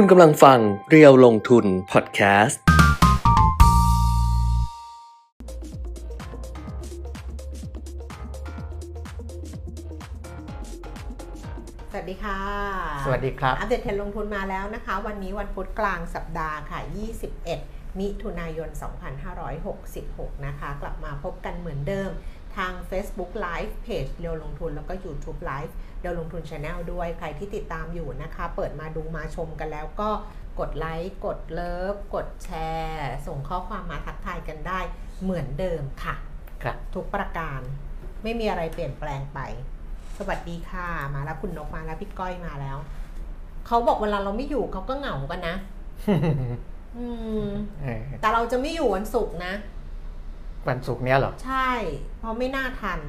คุณกำลังฟังเรียวลงทุนพอดแคสต์ สวัสดีค่ะ สวัสดีครับ อัปเดตเทรนด์ลงทุนมาแล้วนะคะ วันนี้วันพุธกลางสัปดาห์ค่ะ 21 มิถุนายน 2566 นะคะ กลับมาพบกันเหมือนเดิม ทาง Facebook Live เพจเรียวลงทุนแล้วก็ YouTube Live เรียวลงทุน Channel ด้วย ใครที่ติดตามอยู่นะคะ เปิดมาดูมาชมกันแล้วก็กดไลค์ กดเลิฟ กดแชร์ ส่งข้อความมาทักทายกันได้เหมือนเดิมค่ะ ครับ ทุกประการ ไม่มีอะไรเปลี่ยนแปลงไป สวัสดีค่ะ มาแล้วคุณนกมาแล้วพี่ก้อยมาแล้ว เขาบอกเวลาเราไม่อยู่เขาก็เหงากันนะ อืมเออแต่เราจะไม่อยู่วันศุกร์นะ วันศุกร์เนี้ยเหรอ ใช่ เพราะไม่น่าทัน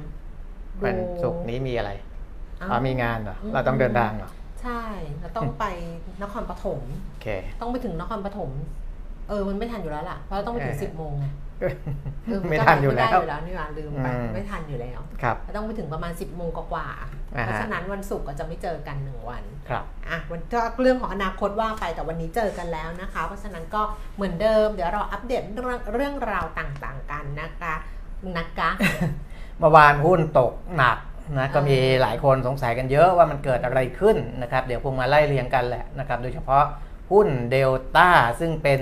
ดูวันศุกร์นี้มีอะไรเอ้าอ๋อมีงานเหรอ อืม เราต้องเดินทางเหรอ ใช่เราต้องไปนครปฐม โอเค ต้องไปถึงนครปฐม เออ มันไม่ทันอยู่แล้วล่ะ เพราะเราต้องไปถึงเออ สิบโมงไงเออ ไม่ทันอยู่แล้วไม่ได้อยู่แล้วนี่หว่าลืมไปอืมไม่ทันอยู่แล้วครับเราต้องไปถึงประมาณ 10บโมงกว่าๆอ่าฮะเพราะฉะนั้นวันศุกร์ก็จะไม่เจอกันหนึ่งวันครับอะวันก็เรื่องของอนาคตว่าไปแต่วันนี้เจอกันแล้วนะคะ เพราะฉะนั้นก็เหมือนเดิม เดี๋ยวเราอัปเดตเรื่องเรื่องราวต่างๆกันนะคะนะคะเมื่อวานหุ้นตกหนักนะก็เออมีหลายคนสงสัยกันเยอะว่ามันเกิดอะไรขึ้นนะครับ เดี๋ยวคงมาไล่เรียงกันแหละนะครับ โดยเฉพาะหุ้นเดลต้าซึ่งเป็น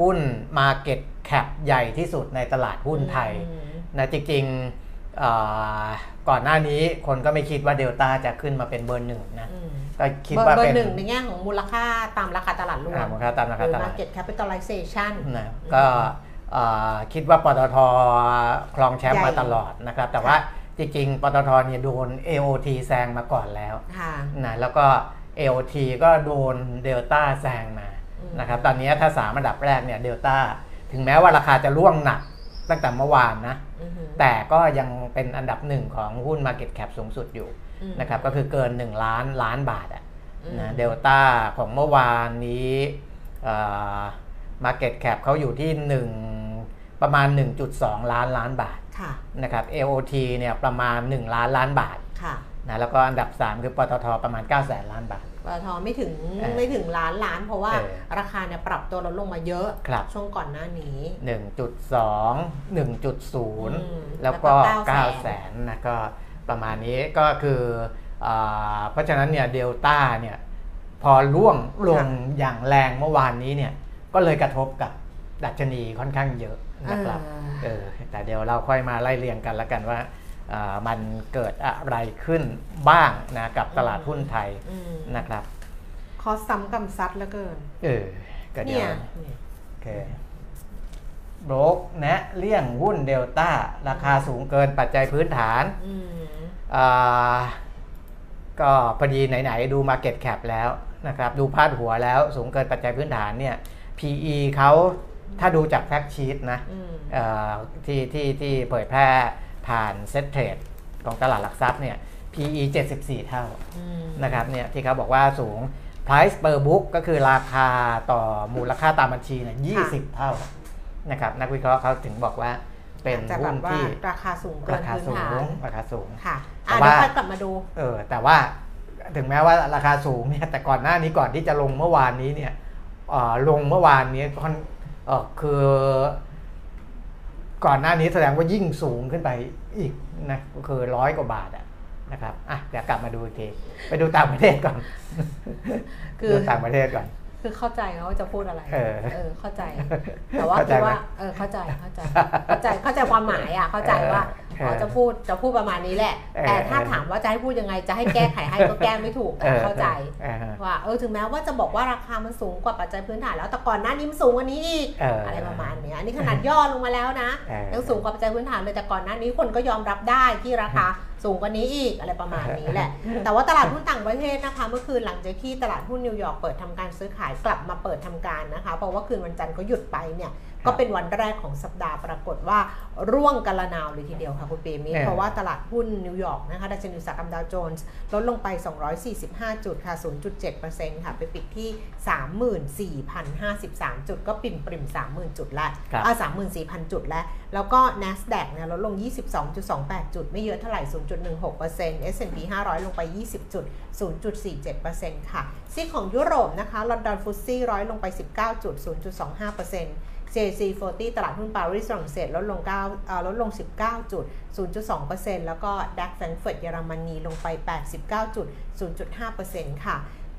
หุ้น Market Cap ใหญ่ที่สุดในตลาดหุ้นไทยอืมนะจริงๆเอ่อก่อนหน้านี้คนก็ไม่คิดว่าเดลต้าจะขึ้นมาเป็นเบอร์หนึ่งนะอืมก็คิดเบอร์ว่าเบอเป็นร์หนึ่งในแง่ของมูลค่าตามราคาตลาดรวอ่ามมูลค่าตามราหคารือตลาด market capitalization นะก็เอ่อคิดว่าปตทครองแชมป์ใหญ่มาตลอดนะครับ แต่ว่าจริงๆปตทเนี่ยโดน AOT แซงมาก่อนแล้วค่ะนะแล้วก็ AOT ก็โดนเดลต้าแซงมาอืม นะครับตอนนี้ถ้าสามอันดับแรกเนี่ยเดลต้าถึงแม้ว่าราคาจะร่วงหนักตั้งแต่เมื่อวานนะอือหือแต่ก็ยังเป็นอันดับหนึ่งของหุ้น Market Cap สูงสุดอยู่อืมนะครับก็คือเกิน 1 ล้านล้านบาทอะอืมนะเดลต้าของเมื่อวานนี้ market cap เขาอยู่ที่ 1 ประมาณ 1.2 ล้านล้านบาทค่ะนะครับ AOT เนี่ยประมาณ 1 ล้านล้านบาทค่ะนะแล้วก็อันดับ 3 คือปตทประมาณ 9 แสนล้านบาท ปตทไม่ถึงเออไม่ถึงล้านล้าน เพราะว่าเออราคาเนี่ยปรับตัวลดลงมาเยอะครับช่วงก่อนหน้านี้ 1.2ม1.0แล้วก็แล้วก็9แสนนะก็ประมาณนี้ก็คืออาเพราะฉะนั้นเนี่ยเดลต้าเนี่ยพอร่วงลงอย่างแรงเมื่อวานนี้เนี่ยก็เลยกระทบกับดัชนีค่อนข้างเยอะนะครับเออเออแต่เดี๋ยวเราค่อยมาไล่เรียงกันแล้วกันว่าอ่า มันเกิดอะไรขึ้นบ้างนะกับตลาดหุ้นไทยอืมนะครับ คอสซ้ำกำซัดเหลือเกิน เออก็เดี๋เนี่ยเนี่ยโอเคโบรกแนะเลี่ยงหุ้นเดลต้า ราคาสูงเกินปัจจัยพื้นฐานอืมอ่าก็พอดีไหน ๆ ดู Market Cap แล้วนะครับ ดูพาดหัวแล้วสูงเกินปัจจัยพื้นฐานเนี่ย PE เขาถ้าดูจาก fact sheet นะอืมเอ่อที่ที่ที่เผยแพร่ ผ่าน Settrade ของตลาดหลักทรัพย์เนี่ย PE 74 เท่าอืมนะครับเนี่ยที่เขาบอกว่าสูง price per book ก็คือราคาต่อมูลค่าตามบัญชีเนี่ย20 เท่านะครับนักวิเคราะห์เขาถึงบอกว่าเป็นจะแบหุ้นบว่าที่ราคาสูงเกิรานคาพื้นสูฐางนราคาสูงค่ะแต่อะว่าเดี๋ยวค่อยกลับมาดูเออแต่ว่าถึงแม้ว่าราคาสูงเนี่ยแต่ก่อนหน้านี้ก่อนที่จะลงเมื่อวานนี้เนี่ยเอ่อลงเมื่อวานนี้ค่อนเออคือ ก่อนหน้านี้แสดงว่ายิ่งสูงขึ้นไปอีกนะก็คือร้อยกว่าบาทอะนะครับอะเดี๋ยวกลับมาดูอีกที ไปดูต่างประเทศก่อน คือดูต่างประเทศก่อน คือเข้าใจเขาว่าจะพูดอะไร เออเข้าใจ แต่ว่าเข้าใจคือไหมว่าเออเข้าใจเข้าใจ เข้าใจเข้าใจความหมายอะเข้าใจว่าเอออ๋อจะพูดจะพูดประมาณนี้แหละเออแต่ถ้าถามว่าจะให้พูดยังไงจะให้แก้ไขให้ก็แก้ไม่ถูกแต่ออเข้าใจเออว่าเออถึงแม้ว่าจะบอกว่าราคามันสูงกว่าปัจจัยพื้นฐานแล้วแต่ก่อนหน้านี้มันสูงกว่านี้อีกเออออะไรประมาณเนี้ยอันนี้ขนาดย่อลงมาแล้วนะเออยังสูงกว่าปัจจัยพื้นฐานเลยแต่ก่อนหน้านี้คนก็ยอมรับได้ที่ราคา สูงกว่านี้อีกอะไรประมาณนี้แหละ แต่ว่าตลาดหุ้นต่างประเทศนะคะ เมื่อคืนหลังจากที่ตลาดหุ้นนิวยอร์กเปิดทำการซื้อขายกลับมาเปิดทำการนะคะ เพราะว่าคืนวันจันทร์เขาหยุดไปเนี่ย ก็เป็นวันแรกของสัปดาห์ปรากฏว่าร่วงระนาวเลยทีเดียวค่ะคุณเปรมิตรเออเพราะว่าตลาดหุ้นนิวยอร์กนะคะดัชนีอุตสาหกรรมดาวโจนส์ลดลงไป 245 จุดค่ะ 0.7%ค่ะ ไปปิดที่ 34,053 จุด ก็ปริ่มปริ่ม30,000 จุดแล้วครับอ่า34,000 จุดแล้วแล้วก็ NASDAQ เนี่ยลดลง 22.28 จุด ไม่เยอะเท่าไหร่ 0.16% S&P 500 ลงไป 20จุด0.47%ค่ะซีกของยุโรปนะคะลอนดอนฟุตซี่ร้อยลงไป 19จุด0.25% CAC 40 ตลาดหุ้นปารีสฝรั่งเศสลดลง9เอ่อลดลง 19จุด0.2%แล้วก็ดัคแฟรงก์เฟิร์ตเยอรมนีลงไป 89จุด0.5%ค่ะ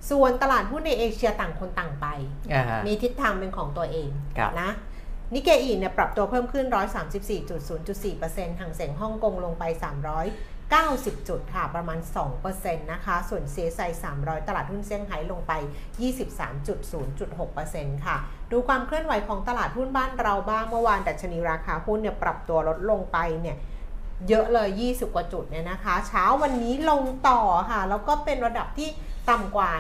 ส่วนตลาดหุ้นในเอเชียต่างคนต่างไปอ่าฮะมีทิศทางเป็นของตัวเองครับนะนิเกอีเนี่ยปรับตัวเพิ่มขึ้น 134.0.4%ทางเสียงฮ่องกงลงไป 390 จุดค่ะ ประมาณ 2%นะคะ ส่วน CSI 300 ตลาดหุ้นเซี่ยงไฮ้ลงไป 23.0.6%ค่ะ ดูความเคลื่อนไหวของตลาดหุ้นบ้านเราบ้าง เมื่อวานดัชนีราคาหุ้นเนี่ยปรับตัวลดลงไปเนี่ยเยอะเลย 20 กว่าจุดเนี่ยนะคะ เช้าวันนี้ลงต่อค่ะ แล้วก็เป็นระดับที่ต่ำกว่า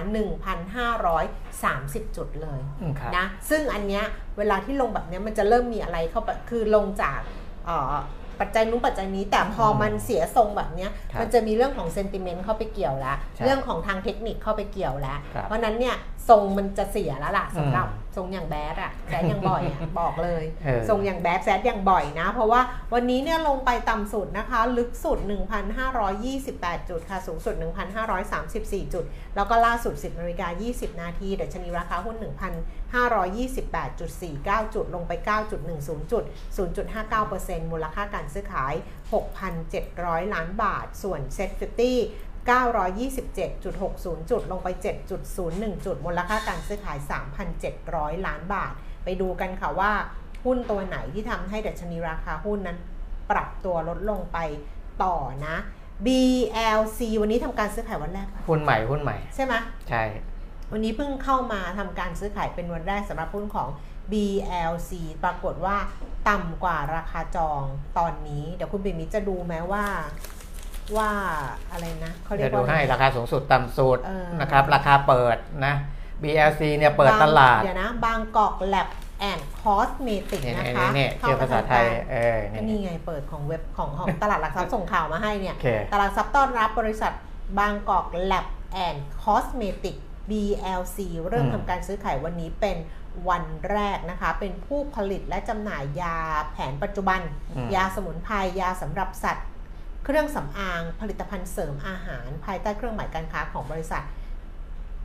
1,530 จุดเลยอืมครับนะ ซึ่งอันเนี้ยเวลาที่ลงแบบเนี้ยมันจะเริ่มมีอะไรเข้าไป คือลงจากเอ่อ ปัจจัยนู้นปัจจัยนี้ แต่พอมันเสียทรงแบบเนี้ยครับมันจะมีเรื่องของเซนติเมนต์เข้าไปเกี่ยวแล้วใช่เรื่องของทางเทคนิคเข้าไปเกี่ยวแล้วครับเพราะฉะนั้นเนี่ยทรงมันจะเสียแล้วล่ะสำหรับอืม ทรงอย่างแบดอะแซดอย่างบ่อยอะบอกเลยเออทรงอย่างแบดแซดอย่างบ่อยนะ เพราะว่าวันนี้เนี่ยลงไปต่ำสุดนะคะ ลึกสุด 1,528 จุดค่ะ สูงสุด 1,534 จุด แล้วก็ล่าสุด 10นาฬิกา20 นาทีดัชนีราคาหุ้น 1,528.49 จุด ลงไป 9.10 จุด 0.59%มูลค่าการซื้อขาย 6,700 ล้านบาท ส่วน Set 50 927.60 จุด ลงไป 7.01 จุด มูลค่าการซื้อขาย 3,700 ล้านบาท ไปดูกันค่ะว่าหุ้นตัวไหนที่ทำให้ดัชนีราคาหุ้นนั้น ปรับตัวลดลงไปต่อนะ BLC วันนี้ทำการซื้อขายวันแรกปะหุ้นใหม่หุ้นใหม่ ใช่ไหมใช่ วันนี้เพิ่งเข้ามาทำการซื้อขายเป็นวันแรกสำหรับหุ้นของ BLC ปรากฏว่าต่ำกว่าราคาจองตอนนี้ เดี๋ยวคุณบิมิตรจะดูไหมว่า ว่าอะไรนะเขาเรียจะกดูว่าให้ราคาสูงสุดต่ำสุดเออนะครับ ราคาเปิดนะ BLC เนี่ยเปิดตลาด เดี๋ยวนะ Bangkok Lab and Cosmetic เนี่ยนะคะเนี่ยเกี่ยวภาษาไทยเออก็นี่นี่ไงเปิดของเว็บของของตลาดหลักทรัพย์ส่งข่าวมาให้เนี่ยโอเคตลาดทรัพย์ต้อนรับบริษัท Bangkok Lab and Cosmetic BLC เริ่มอืมทำการซื้อขายวันนี้เป็นวันแรกนะคะ เป็นผู้ผลิตและจำหน่ายยาแผนปัจจุบันอืมยาสมุนไพรยาสำหรับสัตว์ เครื่องสำอางผลิตภัณฑ์เสริมอาหาร ภายใต้เครื่องหมายการค้าของบริษัท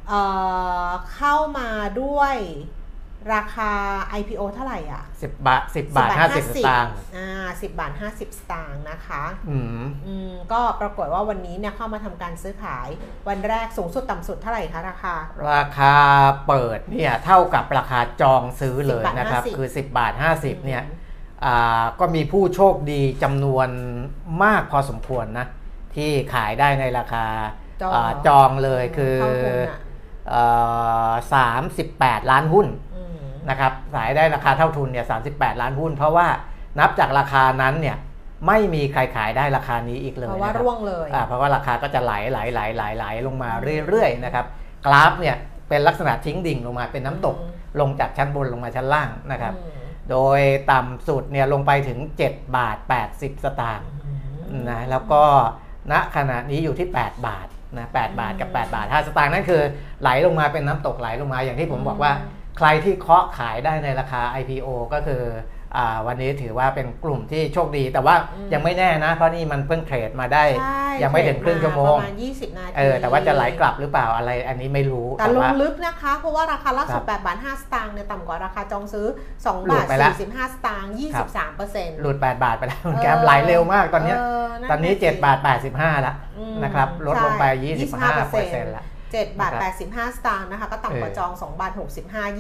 เอ่อเข้ามาด้วยราคา IPO เท่าไหร่อะสิบบาทสิบบาทห้าสิบสตางค์อ่าสิบบาทห้าสิบสตางค์นะคะ อืมอืมก็ปรากฏว่าวันนี้เนี่ยเข้ามาทำการซื้อขายวันแรกสูงสุดต่ำสุดเท่าไหร่คะราคา ราคาเปิดเนี่ยเท่ากับราคาจองซื้อเลย10บาทนะครับ50คือ 10 บาท 50เนี่ยอ่า ก็มีผู้โชคดีจำนวนมากพอสมควรนะ ที่ขายได้ในราคาจองอาจองเลยคือเข้าทุนอะสามสิบแปดล้านหุ้นอืมนะครับขายได้ราคาเท่าทุนเนี่ยสาล้านหุ้น เพราะว่านับจากราคานั้นเนี่ยไม่มีใครขายได้ราคานี้อีกเลย เพราะว่านะคบร่วงเลยอ่าเพราะว่าราคาก็จะไหลไหลไหลไหลไหลลงมาเรื่อยๆนะครับกราฟเนี่ยเป็นลักษณะทิ้งดิ่งลงมาเป็นน้ำตกอืมลงจากชั้นบนลงมาชั้นล่างนะครับอืม โดยต่ำสุดเนี่ยลงไปถึง 7 บาท 80 สตางค์นะแล้วก็ณขณะนี้อยู่ที่ 8 บาทนะ8บาทกับ 8 บาท5สตางค์นั่นคือไหลลงมาเป็นน้ำตกไหลลงมาอย่างที่ผมบอกว่า ใครที่เคาะขายได้ในราคา IPO ก็คืออา วันนี้ถือว่าเป็นกลุ่มที่โชคดี แต่ว่าอืมยังไม่แน่นะ เพราะนี่มันเพิ่งเทรดมาได้ใช่ยังไม่ถึงครึ่งชั่วโมงประมาณ 20 นาทีเออแต่ว่าจะไหลกลับหรือเปล่าอะไรอันนี้ไม่รู้ แต่ลงว่าลึกนะคะ เพราะว่าราคาล่าสุดครับ8บาท5สตางค์เนี่ยต่ำกว่าราคาจองซื้อ2หลุบาดทไปแล้ว45 สตางค์ครับ23เปอร์เซ็นต์หลุด 8 บาทไปแล้วแกมไหลเร็วมากตอนเนี้ยตอนนี้ 7 บาท 85 แล้วอืมนะครับลดลงไปใช่25เปอร์เซ็นต์แล้ว 7บาทนะครับ85 สตางค์นะคะ ก็ต่ำกว่าเออจอง 2 บาท 65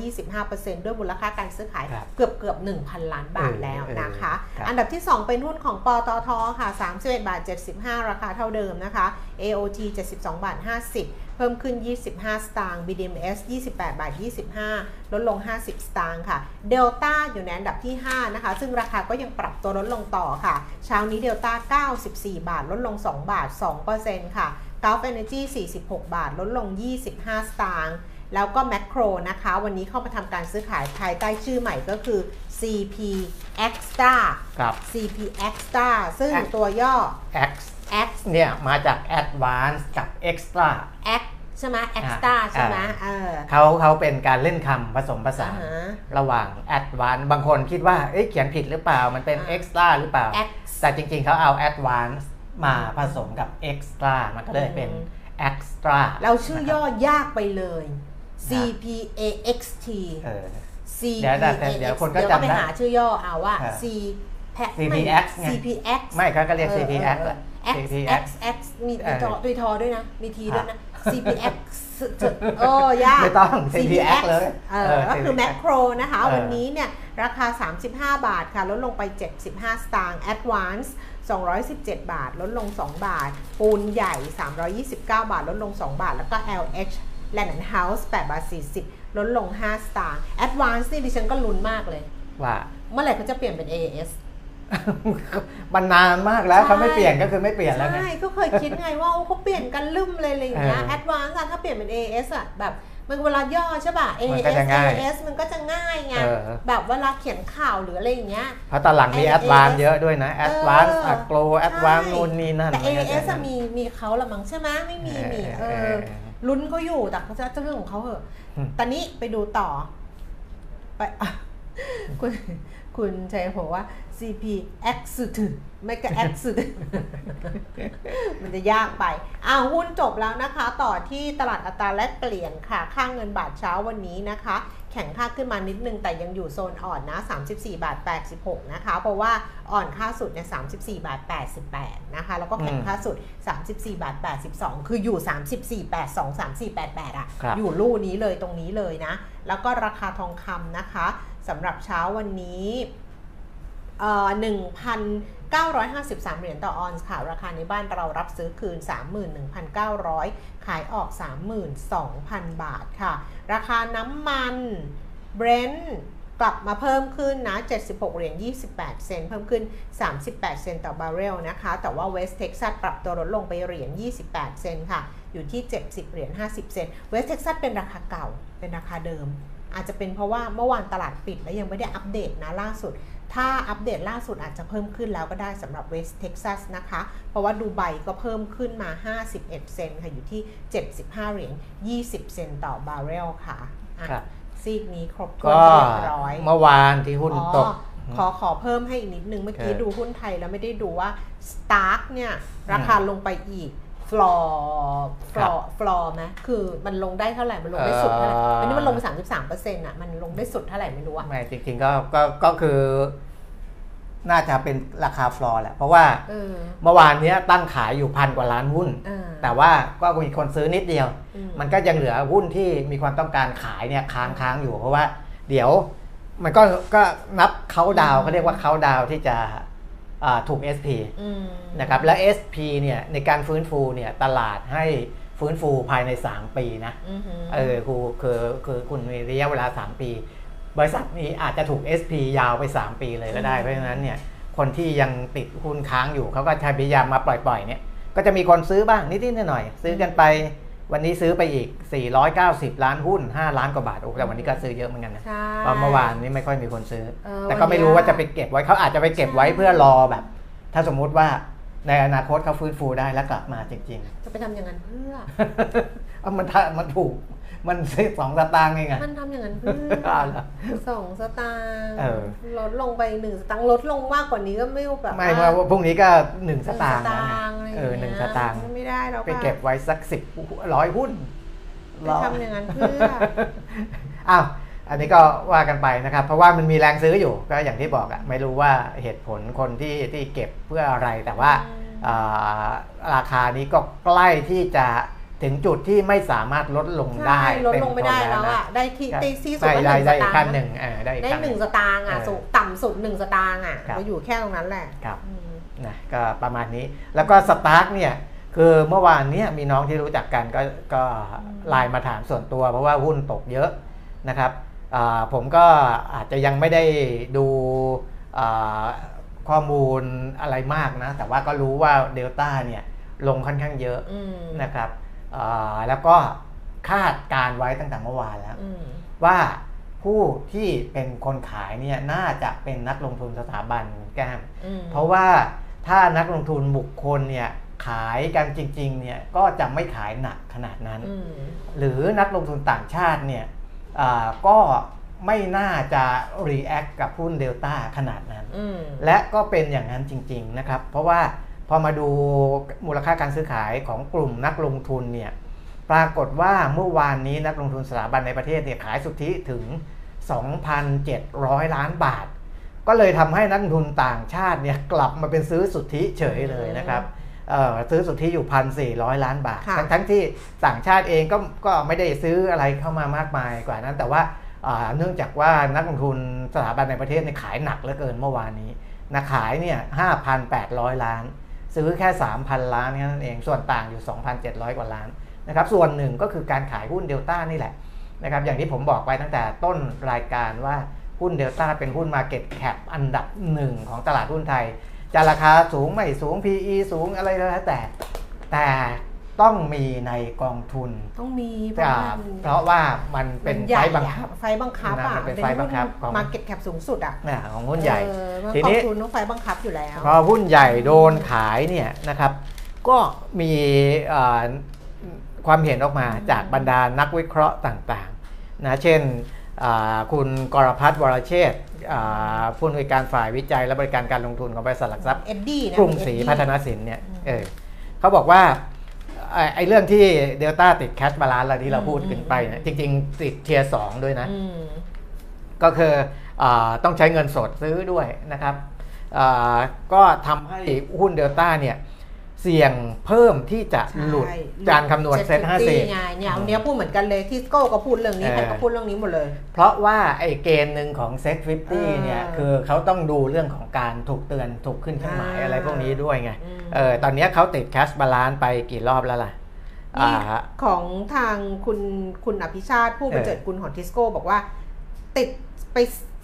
25 ด้วยมูลค่าการซื้อขายครับเกือบเกือบ1,000 ล้านบาทเออแล้วเออนะคะครับอันดับที่ 2 เป็นหุ้นของปตทค่ะ31บาท 75 ราคาเท่าเดิมนะคะ AOT 72บาท50เพิ่มขึ้น 25 สตางค์ BDMs 28 บาท 25 ลดลง 50 สตางค์ค่ะ Delta อยู่ในอันดับที่ 5 นะคะ ซึ่งราคาก็ยังปรับตัวลดลงต่อค่ะ เช้านี้ Delta 94 บาท ลดลง 2 บาท 2%ค่ะ Gulf Energy 46 บาท ลดลง 25 สตางค์แล้วก็แมคโครนะคะ วันนี้เข้ามาทำการซื้อขายภายใต้ชื่อใหม่ก็คือ CP Extra กับ CP Extra ซึ่ง X ตัวย่อ X X เนี่ยมาจาก Advance กับ Extra X ใช่ไหม Extra อ่าใช่ไหมเออเขาเขาเป็นการเล่นคำผสมผสาอ่านฮะระหว่าง Advance บางคนคิดว่าเอ๊ะเขียนผิดหรือเปล่ามันเป็นอ่า Extra หรือเปล่า X แต่จริงๆเขาเอา Advance มาผสมกับ Extra มันก็เลยเป็นอืม Extra เราชื่อย่อยากไปเลย CPAXT เออ C เดี๋ยวแต่เดี๋ยวคนก็เดี๋ยวจำก็ไปได้หาชื่อย่อเอาว่าอ่า C แพะ CPX ไง CPX ไม่เขาก็เรียกออ CPX เออแหละเออ X CPX X X มีเออทอตุยทอด้วยนะ มีทีด้วยนะอะ CPX โอ้ยากไม่ต้อง CPX เลยเอเอออก็คือ CPX แมคโครนะคะเออวันนี้เนี่ย ราคา 35 บาทค่ะ ลดลงไป 75 สตางค์ Advance 217 บาท ลดลง 2 บาท ปูนใหญ่ 329 บาท ลดลง 2 บาท แล้วก็ LH Land and House 8บาท40 ลดลง 5 สตางค์ Advance นี่ดิฉันก็ลุ้นมากเลย ว่า เมื่อไหร่เขาจะเปลี่ยนเป็น AAS มันนานมากแล้วใช่เขาไม่เปลี่ยนก็คือไม่เปลี่ยนแล้วไงใช่ก็เคยคิดไงว่าโอ้เขาเปลี่ยนกันลืมเลยอะไรอย่างเงี้ยเออ Advance อะถ้าเปลี่ยนเป็น AAS อะแบบ มันเวลาย่อใช่ป่ะมัน AAS ก็จะง่าย AAS มันก็จะง่ายไงเออ แบบเวลาเขียนข่าวหรืออะไรอย่างเงี้ย เพราะตอนหลังมี AAS Advance เยอะด้วยนะ Advance เออ Agro Advance ใช่นู่นนี่นั่นแต่มันก็จะ AAS อะมีมีเขาละมั้งใช่ไหมไม่มีนี่เอเอออเออลุ้นเขาอยู่แต่เขาจะจะเรื่องของเขาเหอะอืม ตอนนี้ไปดูต่อ ไปอะคุณคุณชัยบอกว่า CP X สุด ไม่ก็ X สุดมันจะยากไปอ้าวหุ้นจบแล้วนะคะ ต่อที่ตลาดอัตราแลกเปลี่ยนค่ะ ค่าเงินบาทเช้าวันนี้นะคะ แข็งค่าขึ้นมานิดนึง แต่ยังอยู่โซนอ่อนนะ 34 บาท 86 นะคะ เพราะว่าอ่อนค่าสุดเนี่ย34 บาท 88 นะคะ แล้วก็แข็งค่าสุด 34 บาท 82 คืออยู่ 34 82 34 88 อะครับอยู่ลู่นี้เลยตรงนี้เลยนะ แล้วก็ราคาทองคำนะคะสำหรับเช้าวันนี้เอ่อ 1,953 เหรียญต่อออนซ์ค่ะ ราคาในบ้านเรารับซื้อคืน 31,900 ขายออก 32,000 บาทค่ะ ราคาน้ำมันเบรนท์กลับมาเพิ่มขึ้นนะ 76 เหรียญ 28 เซนต์เพิ่มขึ้น 38 เซนต์ต่อบาร์เรลนะคะ แต่ว่า West Texas ปรับตัวลดลงไปเหรียญ 28 เซนต์ค่ะ อยู่ที่ 70 เหรียญ 50 เซนต์ West Texas เป็นราคาเก่า เป็นราคาเดิม อาจจะเป็นเพราะว่าเมื่อวานตลาดปิดแล้วยังไม่ได้อัปเดตนะล่าสุด ถ้าอัปเดตล่าสุดอาจจะเพิ่มขึ้นแล้วก็ได้สำหรับ West Texas นะคะ เพราะว่าดูไบก็เพิ่มขึ้นมา 51 เซนต์ค่ะ อยู่ที่ 75 เหรียญ 20 เซนต์ต่อบาร์เรลค่ะอะครับซีกนี้ครบถ้วนก็เรียบร้อย เมื่อวานที่หุ้นตกอ๋อขอขอเพิ่มให้อีกนิดนึง เมื่อกี้เออดูหุ้นไทยแล้วไม่ได้ดูว่า Stark เนี่ย ราคาลงไปอีก floor floor floor ไหมคือมันลงได้เท่าไหร่ มันลงได้สุดเท่าไหร่เอ่อวันนี้มันลงไปสามสิบสามเปอร์เซ็นต์อะ มันลงได้สุดเท่าไหร่ไม่รู้อะไม่จริงๆก็ก็ก็คือ น่าจะเป็นราคาฟลอร์แหละ เพราะว่าเออเมื่อวานเนี้ยตั้งขายอยู่พันกว่าล้านหุ้นเออแต่ว่าก็มีคนซื้อนิดเดียวอืมันก็ยังเหลือหุ้นที่มีความต้องการขายเนี่ยค้างค้างอยู่ เพราะว่า เดี๋ยว มันก็ก็นับเขาดาวเขาเรียกว่าเขาดาวที่จะอ่า ถูก SP อืมนะครับแล้ว SP เนี่ยในการฟื้นฟูเนี่ยตลาดให้ฟื้นฟูภายใน 3 ปีนะอือหือเออคือคือคือคุณมีระยะเวลา 3 ปี บริษัทนี้อาจจะถูก SP ยาวไป 3 ปีเลยก็ได้ เพราะฉะนั้นเนี่ยคนที่ยังติดหุ้นค้างอยู่เขาก็พยายามมาปล่อยๆเนี่ยก็จะมีคนซื้อบ้างนิดๆหน่อยๆซื้อกันไป วันนี้ซื้อไปอีก 490 ล้านหุ้น 5 ล้านกว่าบาทโอ้แต่วันนี้ก็ซื้อเยอะเหมือนกันนะใช่เพราะเมื่อวานนี้ไม่ค่อยมีคนซื้อเออแต่ก็ไม่รู้วันเนี้ยว่าจะไปเก็บไว้เขาอาจจะไปเก็บไว้ใช่เพื่อรอแบบ ถ้าสมมุติว่าในอนาคตเขาฟื้นฟูได้แล้วกลับมาจริงจะไปทำอย่างนั้นเพื่อๆเอามันถ้ามันถูก มันซื้อสองสตางค์เองอะมันทำอย่างนั้นเพื่อเอาเหรอสองสตางค์เออลดลงไปหนึ่งสตางค์ลดลงมากกว่านี้ก็ไม่แบบไม่เมื่อพรุ่งนี้ก็หนึ่งหสนึ่งตางค์สแล้วตาไงงค์อะไรอย่างเออหนึ่งเงี้ยสตางค์ไม่ได้แล้วไปเก็บไว้สักสิบร้อยหุ้นไปทำอย่างนั้นเพื่ออ้าวอันนี้ก็ว่ากันไปนะครับ เพราะว่ามันมีแรงซื้ออยู่ก็อย่างที่บอกอะไม่รู้ว่าเหตุผลคนที่ที่เก็บเพื่ออะไรแต่ว่าอืมอ่าราคานี้ก็ใกล้ที่จะ ถึงจุดที่ไม่สามารถลดลงได้ใช่ลดลงไม่ได้เต็มแล้วทนอะได้ที่ครับได้ที่สุดได้ก็หได้นึ่งสได้อีกตางขั้นค์หนึ่งเออได้อีกได้ขั้นหนึ่งสตางค์อะเออสูงต่ำสุดหนึ่งสตางค์อะครับก็อยู่แค่ตรงนั้นแหละครับอืมนะก็ประมาณนี้แล้วก็สตาร์กเนี่ยคือเมื่อวานเนี้มีน้องที่รู้จักกันก็ก็ไลน์มาถามส่วนตัวเพราะว่าหุ้นตกเยอะนะครับอ่าผมก็อาจจะยังไม่ได้ดูอ่าข้อมูลอะไรมากนะ แต่ว่าก็รู้ว่าเดลต้าเนี่ยลงค่อนข้างเยอะอืมนะครับอ่า แล้วก็คาดการไว้ตั้งแต่เมื่อวานแล้วอืมว่าผู้ที่เป็นคนขายเนี่ยน่าจะเป็นนักลงทุนสถาบันแก้มอืมเพราะว่าถ้านักลงทุนบุคคลเนี่ยขายกันจริงๆเนี่ยก็จะไม่ขายหนักขนาดนั้นอืมหรือนักลงทุนต่างชาติเนี่ยอ่าก็ไม่น่าจะ react กับหุ้นเดลต้าขนาดนั้นอืมและก็เป็นอย่างนั้นจริงๆนะครับ เพราะว่า พอมาดูมูลค่าการซื้อขายของกลุ่มนักลงทุนเนี่ยปรากฏว่าเมื่อวานนี้นักลงทุนสถาบันในประเทศเนี่ยขายสุทธิถึง 2,700 ล้านบาท ก็เลยทำให้นักลงทุนต่างชาติเนี่ยกลับมาเป็นซื้อสุทธิเฉยเลยนะครับเอ่อซื้อสุทธิอยู่1,400ล้านบาทค่ะทั้งทั้งที่ต่างชาติเองก็ก็ไม่ได้ซื้ออะไรเข้ามามากมายกว่านั้น แต่ว่าอ่าเนื่องจากว่านักลงทุนสถาบันในประเทศเนี่ยขายหนักเหลือเกินเมื่อวานนี้นะขายเนี่ย5,800ล้าน ซื้อแค่ 3,000 ล้านแค่นั้นเอง ส่วนต่างอยู่ 2,700 กว่าล้านนะครับ ส่วนหนึ่งก็คือการขายหุ้นเดลต้านี่แหละนะครับอย่างที่ผมบอกไปตั้งแต่ต้นรายการว่าหุ้นเดลต้าเป็นหุ้น Market Cap อันดับหนึ่งของตลาดหุ้นไทย จะราคาสูงไม่สูง PE สูงอะไรแล้วแต่ แต่ ต้องมีในกองทุนต้องมีเพราะอ่าว่ามันเพราะว่ามันเป็นมัไฟใหญ่บังคับอะไฟบังคับนะอะมันเป็นไฟบังคับของมาเกmarket cap สูงสุดอะอ่าของหุ้นใหญ่เออมันทีนี้กองทุนต้อง fight บังคับอยู่แล้วพอหุ้นใหญ่โดนขายเนี่ยนะครับ ก็มีเอ่อความเห็นออกมาจากบรรดานักวิเคราะห์ต่างๆนะเช่นอ่าคุณกรพัฒน์วรเชษฐ์อ่าผู้อำนวยการฝ่ายวิจัยและบริการการลงทุนของบริษัทหลักทรัพย์เอ็ดดี้นะกรุงศรีพัฒนสินเนี่ยเออเขาบอกว่า ไอ้ไอ้เรื่องที่เดลต้าติด cash balance อะไรที่เราพูดกันไปเนี่ยจริง ๆ ติด tier สองด้วยนะอืมก็คืออาต้องใช้เงินสดซื้อด้วยนะครับอ่าก็ทำให้หุ้นเดลต้าเนี่ย เสี่ยงเพิ่มที่จะหลุดใช่การคำนวณเซ็ตห้าสิบไงเนี่ยเอาเนี้ยพูดเหมือนกันเลยที่สโก้ก็พูดเรื่องนี้เออใครก็พูดเรื่องนี้หมดเลย เพราะว่าไอ้เกณฑ์หนึ่งของ SET50 เนี่ยเออคือเขาต้องดูเรื่องของการถูกเตือนถูกขึ้นเครื่องหมายอ่าอะไรพวกนี้ด้วยไงอืมเออตอนเนี้ยเขาติด cash balance ไปกี่รอบแล้วล่ะนี่อ่าของทางคุณคุณอภิชาติผู้บรรเจิดกุลของทิสโก้บอกว่า ติดไป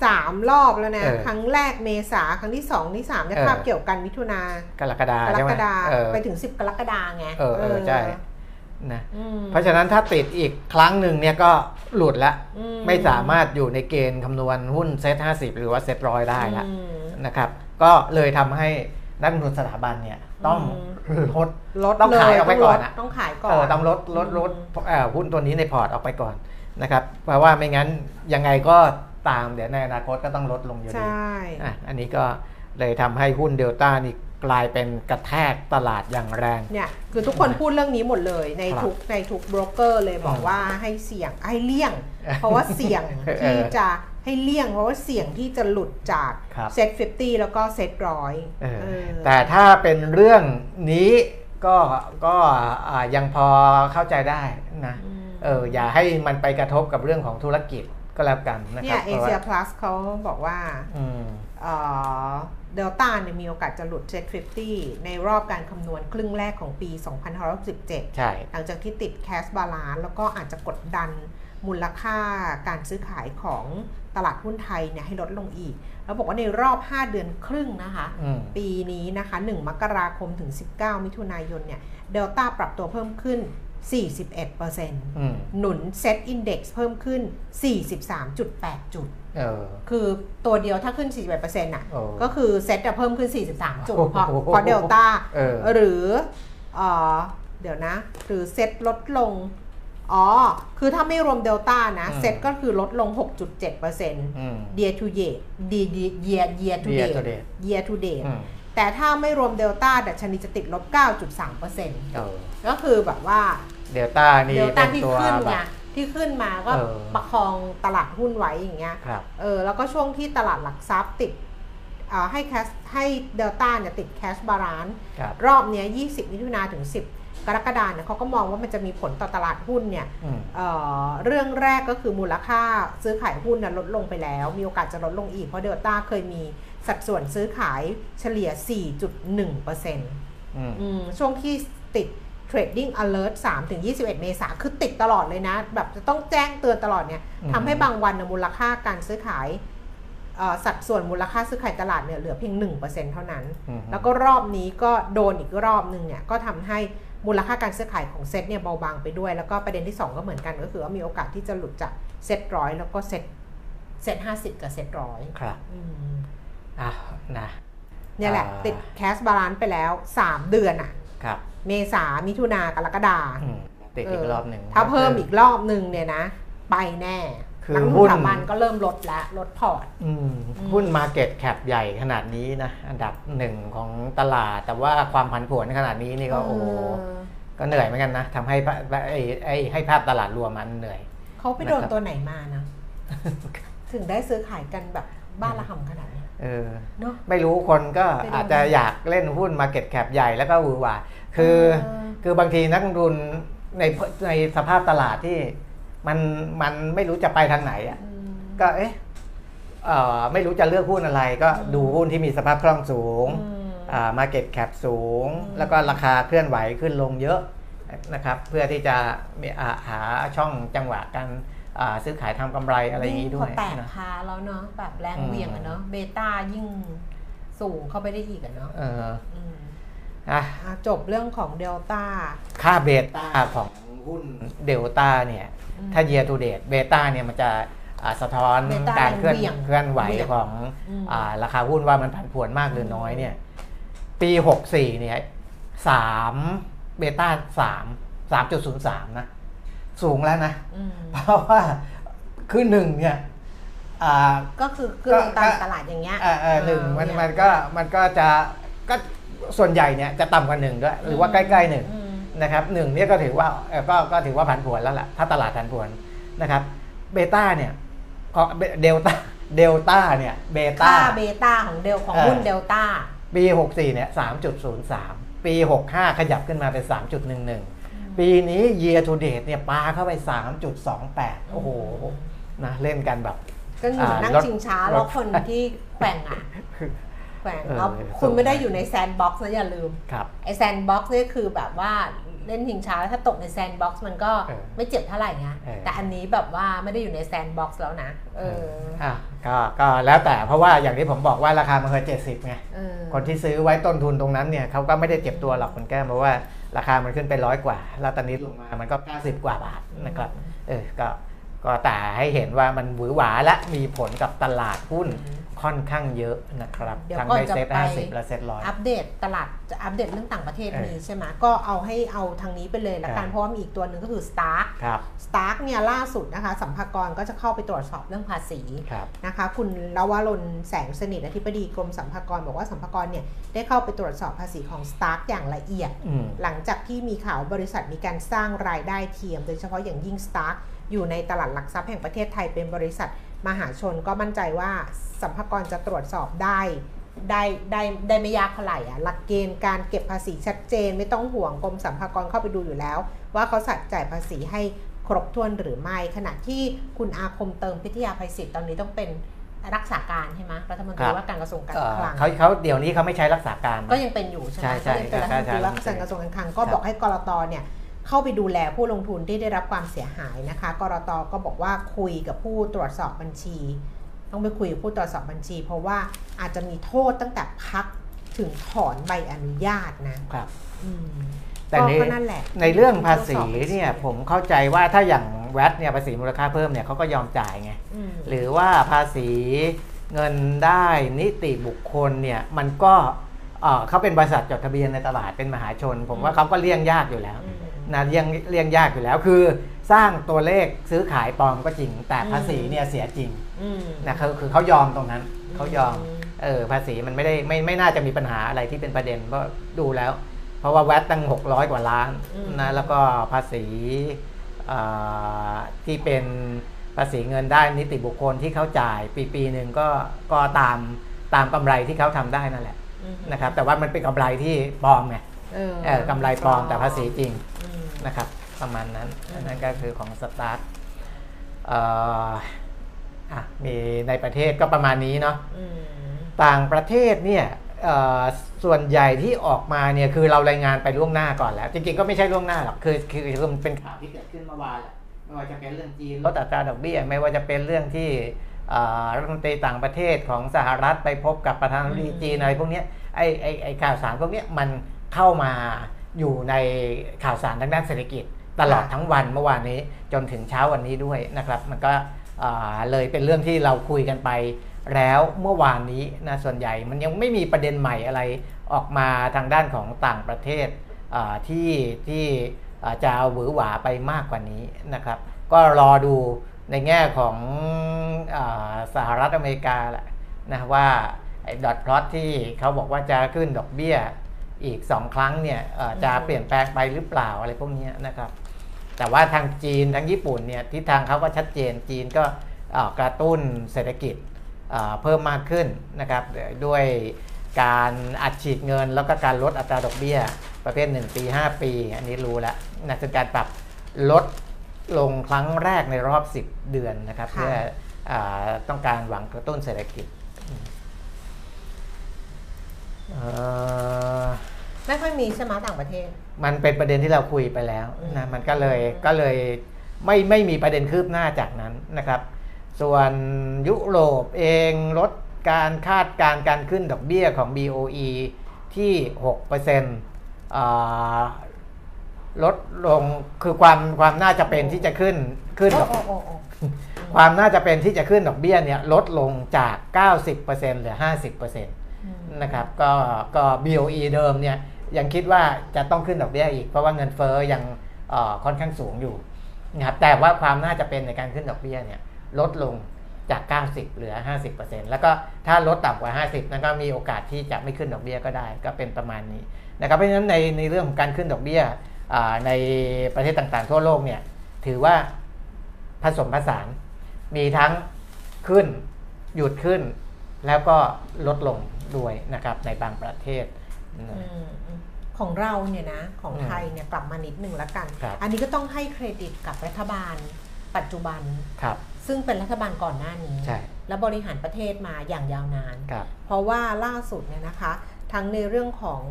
สามรอบแล้วนะ เออครั้งแรกเมษาครั้งที่สองที่สามเนี่ยเออภาพเกี่ยวกันมิถุนากรกฎากรใช่ไหมกฎาเออ ไปถึง10กรกฎาไงเออเออใช่นะอืมเพราะฉะนั้นถ้าติดอีกครั้งหนึ่งเนี่ยก็หลุดละ อืไม่สามารถอยู่ในเกณฑ์คำนวณหุ้นเซ็ต50 หรือว่าเซ็ตร้อยได้ละอืม นะครับ ก็เลยทำให้นักลงทุนสถาบันเนี่ยต้องอืลด ลดต้องขายออกไปก่อนเลยอะ ต้องขายก่อน เออต้องลดลดลดเอ่อหุ้นตัวนี้ในพอร์ตออกไปก่อนนะครับเพราะว่าไม่งั้นยังไงก็ ตามเดี๋ยวในอนาคตก็ต้องลดลงอยู่ดีใช่อะอันนี้ก็เลยทำให้หุ้นเดลต้านี่กลายเป็นกระแทกตลาดอย่างแรงเนี่ยคือทุกคนพูดเรื่องนี้หมดเลยในครับทุกในทุกโบรกเกอร์เลยบอกอืมว่าให้เสี่ยงให้เลี่ยง เพราะว่าเสี่ยงเออที่จะให้เลี่ยง เพราะว่าเสี่ยงที่จะหลุดจากครับเซ็ต50แล้วก็เซ็ตร้อยเออเออแต่ถ้าเป็นเรื่องนี้ก็ก็อ่ายังพอเข้าใจได้นะอืมเอออย่าให้มันไปกระทบกับเรื่องของธุรกิจ ก็แล้วกันนะคเนี่รัยบเอพราะเชียว่าพลัสเขาบอกว่าอืมเดลต้าเนี่ยมีโอกาสจะหลุดเซ็ต50 ในรอบการคำนวณครึ่งแรกของปี 2567 ใช่ หลังจากที่ติดแคสบาลานแล้วก็อาจจะกดดันมูลค่าการซื้อขายของตลาดหุ้นไทยเนี่ยให้ลดลงอีก แล้วบอกว่าในรอบ 5 เดือนครึ่งนะคะอืมปีนี้นะคะ 1 มกราคมถึง 19 มิถุนายนเนี่ย เดลต้าปรับตัวเพิ่มขึ้น 41%อืมหนุนเซตอินดี x เพิ่มขึ้น 43.8 จุดเออคือตัวเดียวถ้าขึ้น 41%น่ะโอ้ก็คือเซตจะเพิ่มขึ้น 43 จุดโอ้โหเพราะเพราะเดลต้าเออหรือเออเดี๋ยวนะ หรือเซตลดลง อ๋อ คือถ้าไม่รวมเดลต้านะอืมเซตก็คือลดลง 6.7%อืม year to year year year to Year date to date year to date อืม แต่ถ้าไม่รวมเดลต้าดัชนีจะติดลบ 9.3%เออก็คือแบบว่าเดลต้านี่เดลเป็ต้านที่ตัวขึ้นแบไงบที่ขึ้นมาก็เออประคองตลาดหุ้นไว้อย่างเงี้ยครับเออแล้วก็ช่วงที่ตลาดหลักทรัพย์ติดเอ่อให้แคสให้เดลต้าเนี่ยติด cash balance ครับรอบเนี้ย 20 มิถุนาถึง 10 กรกฎาเนี่ยเขาก็มองว่ามันจะมีผลต่อตลาดหุ้นเนี่ยอืมเอ่อเรื่องแรกก็คือมูลค่าซื้อขายหุ้นน่ะลดลงไปแล้ว มีโอกาสจะลดลงอีก เพราะเดลต้าเคยมี สัดส่วนซื้อขายเฉลี่ย 4.1%อืมอืมช่วงที่ติด Trading Alert 3ถึง21 เมษาคือติดตลอดเลยนะ แบบจะต้องแจ้งเตือนตลอดเนี่ยอืมทำให้บางวันนะมูลค่าการซื้อขายเอ่อสัดส่วนมูลค่าซื้อขายตลาดเนี่ยเหลือเพียง 1%เท่านั้นอืมแล้วก็รอบนี้ก็โดนอีกรอบหนึ่งเนี่ยก็ทำให้มูลค่าการซื้อขายของเซ็ตเนี่ยเบาบางไปด้วย แล้วก็ประเด็นที่ 2 ก็เหมือนกันก็คือว่ามีโอกาสที่จะหลุดจากเซ็ตร้อยแล้วก็ SET SET ห้าสิบกับเซ็ตร้อยครับ อืมอะนะเนี่ยแหละอ่าติด cash balance ไปแล้ว 3 เดือนอะครับเมษามิถุนากรกฎาอืมติดอีกรอบหนึ่งถ้าเพิ่มอีกรอบหนึ่งเนี่ยนะ ไปแน่คือนักลงหุ้ทุนนสถาบันก็เริ่มลดแล้วลดพอร์ตอืมอืมหุ้น market cap ใหญ่ขนาดนี้นะ อันดับหนึ่งของตลาด แต่ว่าความผันผวนขนาดนี้นี่ก็โอ้โหเออก็เหนื่อยเหมือนกันนะทำให้ภาไอ้ไอ้ให้ภาพตลาดรวมมันเหนื่อย เขาไปโดนนะครับตัวไหนมานะ ถึงได้ซื้อขายกันแบบบ้าระห่ำขนาดนี้ เออเนาะไม่รู้คนก็ไปโดนอาจจะอยากเล่นหุ้น market cap ใหญ่แล้วก็หวือหวาคือเออคือบางทีนักลงทุนในในสภาพตลาดที่มันมันไม่รู้จะไปทางไหนอะอืมก็เอ๊ะเอ่อไม่รู้จะเลือกหุ้นอะไร ก็อืมดูหุ้นที่มีสภาพคล่องสูงอืมอ่ามาเก็ตแคปสูงอืมแล้วก็ราคาเคลื่อนไหวขึ้นลงเยอะนะครับ เพื่อที่จะมีอ่าหาช่องจังหวะการอ่า ซื้อขายทำกำไรอะไรอย่างนี้ด้วยพอแตกนะพาแล้วเนาะแบบแรงอืมเหวียงอะเนาะเบต้ายิ่งสูงเข้าไปได้อีกอะเนาะเอออืมอะอะจบเรื่องของเดลต้าค่า beta ของหุ้นเดลต้าเนี่ยอืมถ้า year to date beta เนี่ยมันจะอ่าสะท้อน beta การเคลื่อนเหวี่ยงเคลื่อนไหวเหวี่ยงของอืมอ่าราคาหุ้นว่ามันผันผวนมากหรือน้อยเนี่ย ปี 64 เนี่ยสาม beta สามสามจุดศูนย์สามนะ สูงแล้วนะอืมเพราะว่าคือหนึ่งเนี่ยอ่าก็คือคือก็ตามก็ตลาดอย่างเงี้ยเออเออหนึ่งมันเยมันก็มันก็จะก็ส่วนใหญ่เนี่ยจะต่ำกว่าหนึ่งด้วย หรือว่าใกล้ๆหนึ่งอืมนะครับหนึ่งเนี่ยก็ถือว่าเอ่อก็ก็ถือว่าผันผวนแล้วล่ะถ้าตลาดผันผวนนะครับ beta เนี่ยพอเดลต้าเดลต้าเนี่ย beta ค่า beta ของเดลของเออหุ้นเดลต้าปี 64เนี่ย3.03 ปี 65 ขยับขึ้นมาเป็น 3.11 ปีนี้ year to date เนี่ยปาเข้าไป 3.28 โอ้โหนะเล่นกันแบบ ก็เหมือนอ่านั่งรถชิงช้ารแล้วถคนที่แกว่งอะแกว่งเออแล้วคุณไม่ได้อยู่ใน sandbox นะอย่าลืมครับไอ sandbox เนี่ยคือแบบว่าเล่นชิงช้าแล้วถ้าตกใน sandbox มันก็เออไม่เจ็บเท่าไหร่ไงเออแต่อันนี้แบบว่าไม่ได้อยู่ใน sandbox แล้วนะเอออะก็ก็แล้วแต่เพราะว่าอย่างที่ผมบอกว่าราคามันเคย70ไงเออคนที่ซื้อไว้ต้นทุนตรงนั้นเนี่ยเขาก็ไม่ได้เจ็บตัวหรอกคุณแก้มเพราะว่า ราคามันขึ้นไปร้อยกว่า แล้วตอนนี้ลงมามันก็90กว่าบาทนะครับเออก็ก็แต่ให้เห็นว่ามันหวือหวาและมีผลกับตลาดหุ้น ค่อนข้างเยอะนะครับเดี๋ยวทั้งก่อนในจะเซ็ตไป ห้าสิบและเซ็ตร้อย อัปเดตตลาดจะอัปเดตเรื่องต่างประเทศเออมีใช่ไหมก็เอาให้เอาทางนี้ไปเลยละกันเออ เพราะว่ามีอีกตัวหนึ่งก็คือ Stark ครับ Stark เนี่ยล่าสุดนะคะสัมภากรก็จะเข้าไปตรวจสอบเรื่องภาษี ครับ นะคะคุณลวรนแสงสนิทอธิบดีกรมสัมภากรบอกว่าสัมภากรเนี่ยได้เข้าไปตรวจสอบภาษีของ Stark อย่างละเอียด อืม หลังจากที่มีข่าวบริษัทมีการสร้างรายได้เทียม โดยเฉพาะอย่างยิ่ง Stark อยู่ในตลาดหลักทรัพย์แห่งประเทศไทยเป็นบริษัท มหาชนก็มั่นใจว่าสัมภากรจะตรวจสอบได้ได้ได้ได้ไม่ยากเท่าไหร่อะหลักเกณฑ์การเก็บภาษีชัดเจน ไม่ต้องห่วงกรมสัมภากรเข้าไปดูอยู่แล้ว ว่าเขาสัดจ่ายภาษีให้ครบถ้วนหรือไม่ ขณะที่คุณอาคมเติมพิทยาภัยศิษย์ตอนนี้ต้องเป็นรักษาการใช่ไหมรัฐมนตรีครับว่าการกระทรวงการเอ่อคลังเขาเขาเดี๋ยวนี้เขาไม่ใช้รักษาการก็ยังเป็นอยู่ใช่ไหมใช่ใช่ก็ยังเป็นรัฐมนตรีว่าใช่การใช่กระทรวงการคลังก็ครับบอกให้กรตเนี่ย เข้าไปดูแลผู้ลงทุนที่ได้รับความเสียหายนะคะ กรตก็บอกว่าคุยกับผู้ตรวจสอบบัญชี ต้องไปคุยกับผู้ตรวจสอบบัญชี เพราะว่าอาจจะมีโทษตั้งแต่พักถึงถอนใบอนุญาตนะครับอืมแต่ก็ในก็นั่นแหละในเรื่องภาษีตรวจสอบบัญชีเนี่ยผมเข้าใจว่าถ้าอย่างแวดเนี่ยภาษีมูลค่าเพิ่มเนี่ยเขาก็ยอมจ่ายไงอืมหรือว่าภาษีเงินได้นิติบุคคลเนี่ยมันก็เอ่อเขาเป็นบริษัทจดทะเบียนในตลาดเป็นมหาชน ผมว่าเขาก็เลี่ยงยากอยู่แล้วอืม นะเลี่ยงเลี่ยงยากอยู่แล้วคือ สร้างตัวเลขซื้อขายปลอมก็จริง แต่ภาษีเนี่ยเสียจริงอืมนะคือคือเขายอมตรงนั้นเขายอมเออภาษีมันไม่ได้ไม่ไม่น่าจะมีปัญหาอะไรที่เป็นประเด็นเพราะดูแล้ว เพราะว่าแวดตั้ง 600 กว่าล้านอืมนะแล้วก็ภาษีเอ่อที่เป็นภาษีเงินได้นิติบุคคลที่เขาจ่ายปีปีหนึ่งก็ก็ตามตามกำไรที่เขาทำได้นั่นแหละอืมนะครับแต่ว่ามันเป็นกำไรที่ปลอมไงเออเออกำไรปลอมแต่ภาษีจริงอืม นะครับประมาณนั้นอืมนั่นก็คือของสตาร์ทเอ่ออะมีในประเทศก็ประมาณนี้เนาะอืมต่างประเทศเนี่ยเอ่อส่วนใหญ่ที่ออกมาเนี่ยคือเรารายงานไปล่วงหน้าก่อนแล้ว จริงๆก็ไม่ใช่ล่วงหน้าหรอกคือคือคือมันเป็นข่าวที่เกิดขึ้นเมื่อวานแหละไม่ว่าจะเป็นเรื่องจีนลดอัตราดอกเบี้ยไม่ว่าจะเป็นเรื่องที่เอ่อรัฐมนตรีต่างประเทศของสหรัฐไปพบกับประธานาธิบดีจีนอะไรพวกเนี้ยไอ้ไอ้ไอ้ข่าวสารพวกเนี้ยมันเข้ามา อยู่ในข่าวสารทางด้านเศรษฐกิจ ตลอดค่ะทั้งวันเมื่อวานนี้จนถึงเช้าวันนี้ด้วยนะครับ มันก็อ่าเลยเป็นเรื่องที่เราคุยกันไป แล้วเมื่อวานนี้นะส่วนใหญ่มันยังไม่มีประเด็นใหม่อะไรออกมาทางด้านของต่างประเทศอ่าที่ที่อ่าจะเอาหวือหวาไปมากกว่านี้นะครับ ก็รอดูในแง่ของอาสหรัฐอเมริกาแหละนะว่าไอ้ดอทพลอตที่เขาบอกว่าจะขึ้นดอกเบี้ย อีก 2 ครั้งเนี่ยเอ่อจะอืมเปลี่ยนแปลงไปหรือเปล่าอะไรพวกเนี้ยนะครับ แต่ว่าทางจีนทางญี่ปุ่นเนี่ยทิศทางเขาก็ชัดเจนจีนก็เอ่อกระตุ้นเศรษฐกิจเอ่อเพิ่มมากขึ้นนะครับด้วยการอัดฉีดเงินแล้วก็การลดอัตราดอกเบี้ย ประเภท 1 ปี 5 ปี อันนี้รู้แล้วนะเป็นการปรับลดลงครั้งแรกในรอบ 10 เดือนนะครับค่ะเพื่ออาต้องการหวังกระตุ้นเศรษฐกิจเอ่อ ไม่ค่อยมีใช่ไหมต่างประเทศ มันเป็นประเด็นที่เราคุยไปแล้วอืมนะมันก็เลยก็เลยไม่ไม่มีประเด็นคืบหน้าจากนั้นนะครับ ส่วนยุโรปเองลดการคาดการณ์การขึ้นดอกเบี้ยของ BOE ที่6%อ่าลดลงคือความความน่าจะเป็นที่จะขึ้นขึ้นดอกโอ้โอ้โอ้ความน่าจะเป็นที่จะขึ้นดอกเบี้ยเนี่ยลดลงจาก 90%เหลือ 50%อืม นะครับก็ก็ BOE เดิมเนี่ยยังคิดว่าจะต้องขึ้นดอกเบี้ยอีกเพราะว่าเงินเฟ้อยังค่อนข้างสูงอยู่นะครับแต่ว่าความน่าจะเป็นในการขึ้นดอกเบี้ยเนี่ยลดลงจาก 90 เหลือ 50%แล้วก็ถ้าลดต่ำกว่า 50 นั่นก็มีโอกาสที่จะไม่ขึ้นดอกเบี้ยก็ได้ ก็เป็นประมาณนี้นะครับเพราะฉะนั้นในในเรื่องของการขึ้นดอกเบี้ยในประเทศต่างๆ ทั่วโลกเนี่ยถือว่าผสมผสานมีทั้งขึ้น หยุดขึ้น แล้วก็ลดลง ด้วยนะครับในบางประเทศอืมอืมของเราเนี่ยนะของอืมไทยเนี่ยกลับมานิดหนึ่งละกันครับอันนี้ก็ต้องให้เครดิตกับรัฐบาลปัจจุบันครับซึ่งเป็นรัฐบาลก่อนหน้านี้ใช่และบริหารประเทศมาอย่างยาวนานครับเพราะว่าล่าสุดเนี่ยนะคะ ทั้งในเรื่องของ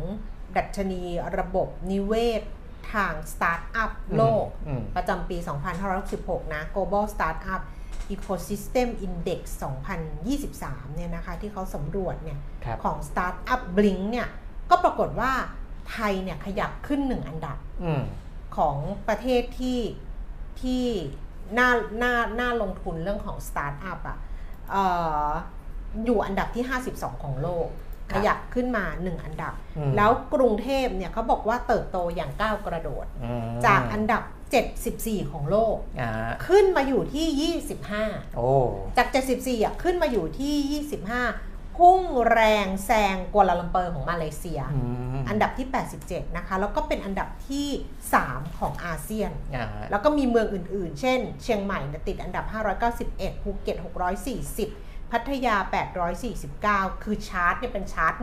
ดัชนีระบบนิเวศทางสตาร์ทอัพโลกอืมประจำปี 2516นะ Global Startup Ecosystem Index 2023 เนี่ยนะคะ ที่เขาสำรวจเนี่ยครับของ Startup Blink เนี่ยก็ปรากฏว่าไทยเนี่ยขยับขึ้นหนึ่งอันดับอืมของประเทศที่ที่น่าน่าน่าลงทุนเรื่องของสตาร์ทอัพอะเอ่ออยู่อันดับที่ 52 ของโลกครับ ขยับขึ้นมา 1 อันดับอืมแล้วกรุงเทพเนี่ยเขาบอกว่าเติบโตอย่างก้าวกระโดดอืมจากอันดับ 74 ของโลกอ่าขึ้นมาอยู่ที่ 25 โอ้จาก 74อะขึ้นมาอยู่ที่ 25 พุ่งแรงแซงกัวลาลัมเปอร์ของมาเลเซียอืมอันดับที่ 87 นะคะ แล้วก็เป็นอันดับที่ 3 ของอาเซียนอ่าแล้วก็มีเมืองอื่นๆ เช่น เชียงใหม่เนี่ยติดอันดับ 591 ภูเก็ต 640 พัทยา 849 คือชาร์ตเนี่ยเป็นชาร์ต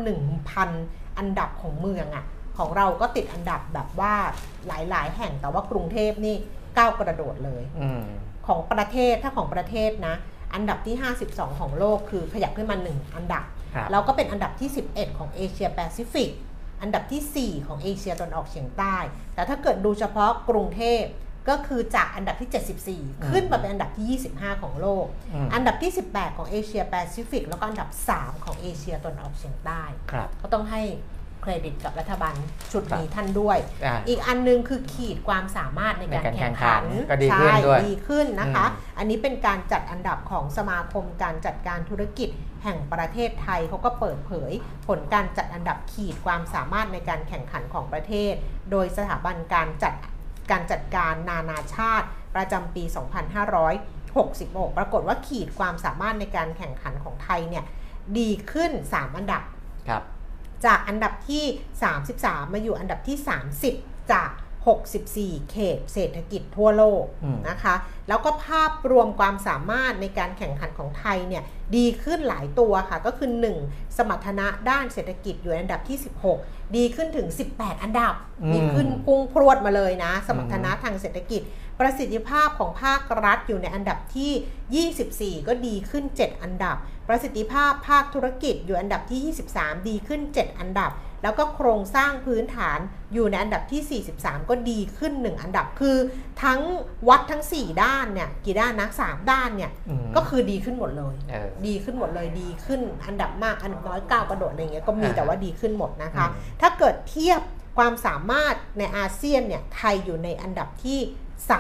1,000 อันดับของเมืองอะ่ะ ของเราก็ติดอันดับแบบว่าหลายๆ แห่งแต่ว่ากรุงเทพนี่ก้าวกระโดดเลยอืมของประเทศถ้าของประเทศนะ อันดับที่ 52 ของโลกคือขยับขึ้นมา 1 อันดับครับ แล้วก็เป็นอันดับที่ 11 ของเอเชียแปซิฟิกอันดับที่ 4 ของเอเชียตะวันออกเฉียงใต้ แต่ถ้าเกิดดูเฉพาะกรุงเทพ ก็คือจากอันดับที่ 74 ขึ้นมาเป็นอันดับที่ 25 ของโลกอืมอันดับที่ 18 ของเอเชียแปซิฟิก แล้วก็อันดับ 3 ของเอเชียตะวันออกเฉียงใต้ครับก็ต้องให้เครดิตกับรัฐบาลชุดนี้ครับท่านด้วยอ่าอีกอันนึงคือขีดความสามารถในการในการแข่งขันแข่งขันก็ดีขึ้นด้วยใช่ดีขึ้นนะคะอืมอันนี้เป็นการจัดอันดับของสมาคมการจัดการธุรกิจแห่งประเทศไทยเขาก็เปิดเผย ผลการจัดอันดับขีดความสามารถในการแข่งขันของประเทศ โดยสถาบันการจัด การจัดการนานาชาติประจำปี 2566 ปรากฏว่าขีดความสามารถในการแข่งขันของไทยเนี่ยดีขึ้น 3 อันดับครับจากอันดับที่ 33 มาอยู่อันดับที่ 30 จาก 64 เขตเศรษฐกิจทั่วโลกอืมนะคะ แล้วก็ภาพรวมความสามารถในการแข่งขันของไทยเนี่ยดีขึ้นหลายตัวค่ะ ก็คือ 1 สมรรถนะด้านเศรษฐกิจอยู่อันดับที่ 16 ดีขึ้นถึง 18 อันดับอืมดีขึ้นพุ่งพรวดมาเลยนะ สมรรถนะทางเศรษฐกิจ ประสิทธิภาพของภาครัฐอยู่ในอันดับที่ 24 ก็ดีขึ้น 7 อันดับ ประสิทธิภาพภาคธุรกิจอยู่อันดับที่ 23 ดีขึ้น 7 อันดับ แล้วก็โครงสร้างพื้นฐานอยู่ในอันดับที่ 43 ก็ดีขึ้น 1 อันดับคือทั้งวัดทั้ง 4 ด้านเนี่ยกี่ด้านนะ3ด้านเนี่ยอืมก็คือดีขึ้นหมดเลยเออดีขึ้นหมดเลยดีขึ้นอันดับมากอันดับน้อยก้าวกระโดดอะไรเงี้ยก็มีอ่าแต่ว่าดีขึ้นหมดนะคะอืมถ้าเกิดเทียบความสามารถในอาเซียนเนี่ยไทยอยู่ในอันดับที่3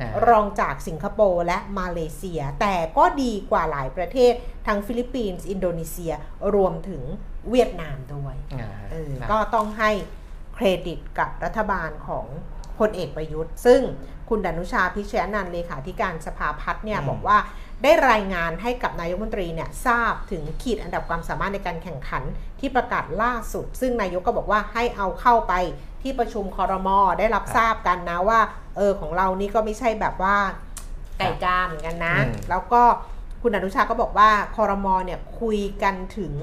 อ่ารองจากสิงคโปร์และมาเลเซีย แต่ก็ดีกว่าหลายประเทศ ทั้งฟิลิปปินส์ อินโดนีเซีย รวมถึง เวียดนามด้วยอ่าเออนะก็ต้องให้เครดิตกับรัฐบาลของพลเอกประยุทธ์ ซึ่งคุณดนุชาพิชยนันท์เลขาธิการสภาพัฒน์เนี่ยบอกว่าได้รายงานให้กับนายกรัฐมนตรีเนี่ยทราบถึงขีดอันดับความสามารถในการแข่งขันที่ประกาศล่าสุด ซึ่งนายกก็บอกว่าให้เอาเข้าไปที่ประชุมคอรมอได้รับทราบกันนะว่าเออของเรานี่ก็ไม่ใช่แบบว่าไก่กาเหมือนกันนะอืมแล้วก็คุณอนุชาก็บอกว่าคอรมอเนี่ยคุยกันถึง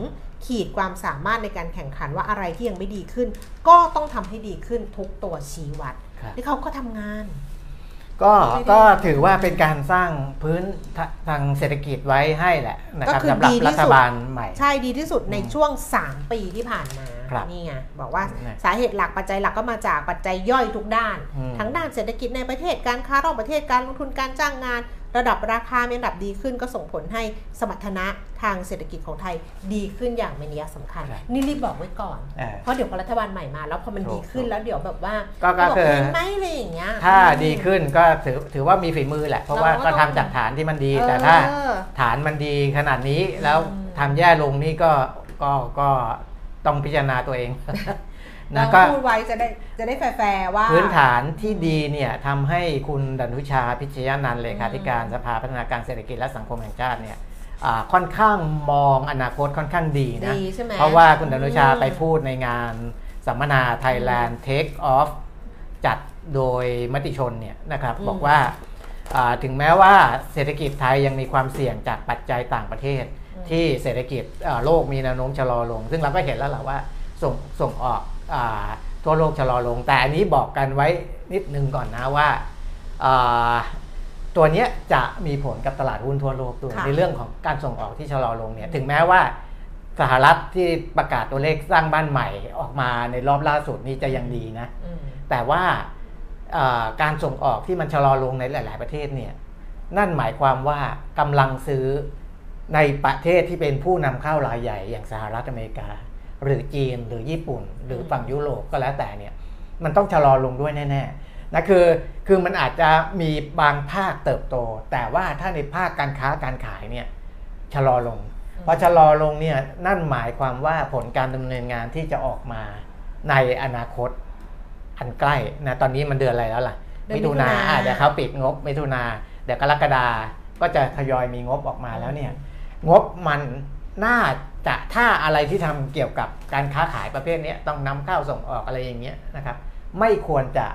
ขีดความสามารถในการแข่งขันว่าอะไรที่ยังไม่ดีขึ้น ก็ต้องทำให้ดีขึ้นทุกตัวชี้วัดครับที่เขาก็ทำงาน ก็ไม่ได้ก็ถือว่าเป็นการสร้างพื้นทะทางเศรษฐกิจไว้ให้แหละนะครับก็คือสำหรับดีที่รัฐสุดบาลใหม่ ใช่ดีที่สุดในอืมช่วง 3 ปีที่ผ่านมาครับนี่ไงบอกว่านะสาเหตุหลักปัจจัยหลักก็มาจากปัจจัยย่อยทุกด้านอืมทั้งด้านเศรษฐกิจในประเทศการค้านอกประเทศการลงทุนการจ้างงาน ระดับราคามีระดับดีขึ้นก็ส่งผลให้สมรรถนะทางเศรษฐกิจของไทยดีขึ้นอย่างมีนัยสำคัญครับนี่รีบบอกไว้ก่อนอ่าเพราะเดี๋ยวพอรัฐบาลใหม่มา แล้วพอมันถูกดีขึ้นแล้วเดี๋ยวแบบว่าก็ก็บคือเห็นไหมอะไรอย่างเงี้ยถ้าอืมดีขึ้นก็ถือถือว่ามีฝีมือแหละ เพราะว่าเราก็ก็ต้ทำองจากฐานที่มันดี แต่ถ้าฐานมันดีขนาดนี้แล้วอืมทำแย่ลงนี่ก็ก็ก็ต้องพิจารณาตัวเอง นะเราก็พูดไว้จะได้จะได้แฟร์ๆว่า พื้นฐานที่ดีเนี่ยทำให้คุณดนุชาพิชยานันท์เลขาธิการสภาพัฒนาการเศรษฐกิจและสังคมแห่งชาติเนี่ยอ่าค่อนข้างมองอนาคตค่อนข้างดีนะดีใช่ไหมเพราะว่าคุณดนุชาอืมไปพูดในงานสัมมนา Thailand Take Off จัดโดยมติชนเนี่ยนะครับอืมบอกว่าอ่าถึงแม้ว่าเศรษฐกิจไทยยังมีความเสี่ยงจากปัจจัยต่างประเทศ ที่เศรษฐกิจอ่าโลกมีแนวโน้มชะลอลง ซึ่งเราก็เห็นแล้วแหละว่าส่งส่งออกอา ทั่วโลกชะลอลง แต่อันนี้บอกกันไว้นิดนึงก่อนนะว่าอ่าตัวเนี้ยจะมีผลกับตลาดหุ้นทั่วโลกด้วยค่ะในเรื่องของการส่งออกที่ชะลอลงเนี่ยถึงแม้ว่าสหรัฐที่ประกาศตัวเลขสร้างบ้านใหม่ออกมาในรอบล่าสุดนี้จะยังดีนะอืมแต่ว่าเอ่อการส่งออกที่มันชะลอลงในหลาย ๆ ประเทศเนี่ยนั่นหมายความว่ากำลังซื้อในประเทศที่เป็นผู้นำเข้ารายใหญ่อย่างสหรัฐอเมริกา หรือจีนหรือญี่ปุ่น หรือฝั่งยุโรปก็แล้วแต่เนี่ยมันต้องชะลอลงด้วยแน่ๆนะคือคือมันอาจจะมีบางภาคเติบโต แต่ว่าถ้าในภาคการค้าการขายเนี่ยชะลอลงพอชะลอลงเนี่ยนั่นหมายความว่าผลการดำเนินงานที่จะออกมาในอนาคตอันใกล้นะตอนนี้มันเดือนอะไรแล้วล่ะเดือนมิถุนามิถุนาอะเดี๋ยวเขาปิดงบมิถุนาเดี๋ยวกรกฎาก็จะทยอยมีงบออกมาแล้วเนี่ยงบมัน น่าจะถ้าอะไรที่ทำเกี่ยวกับการค้าขายประเภทนี้ต้องนำเข้าส่งออกอะไรอย่างเงี้ยนะครับ ไม่ควรจะ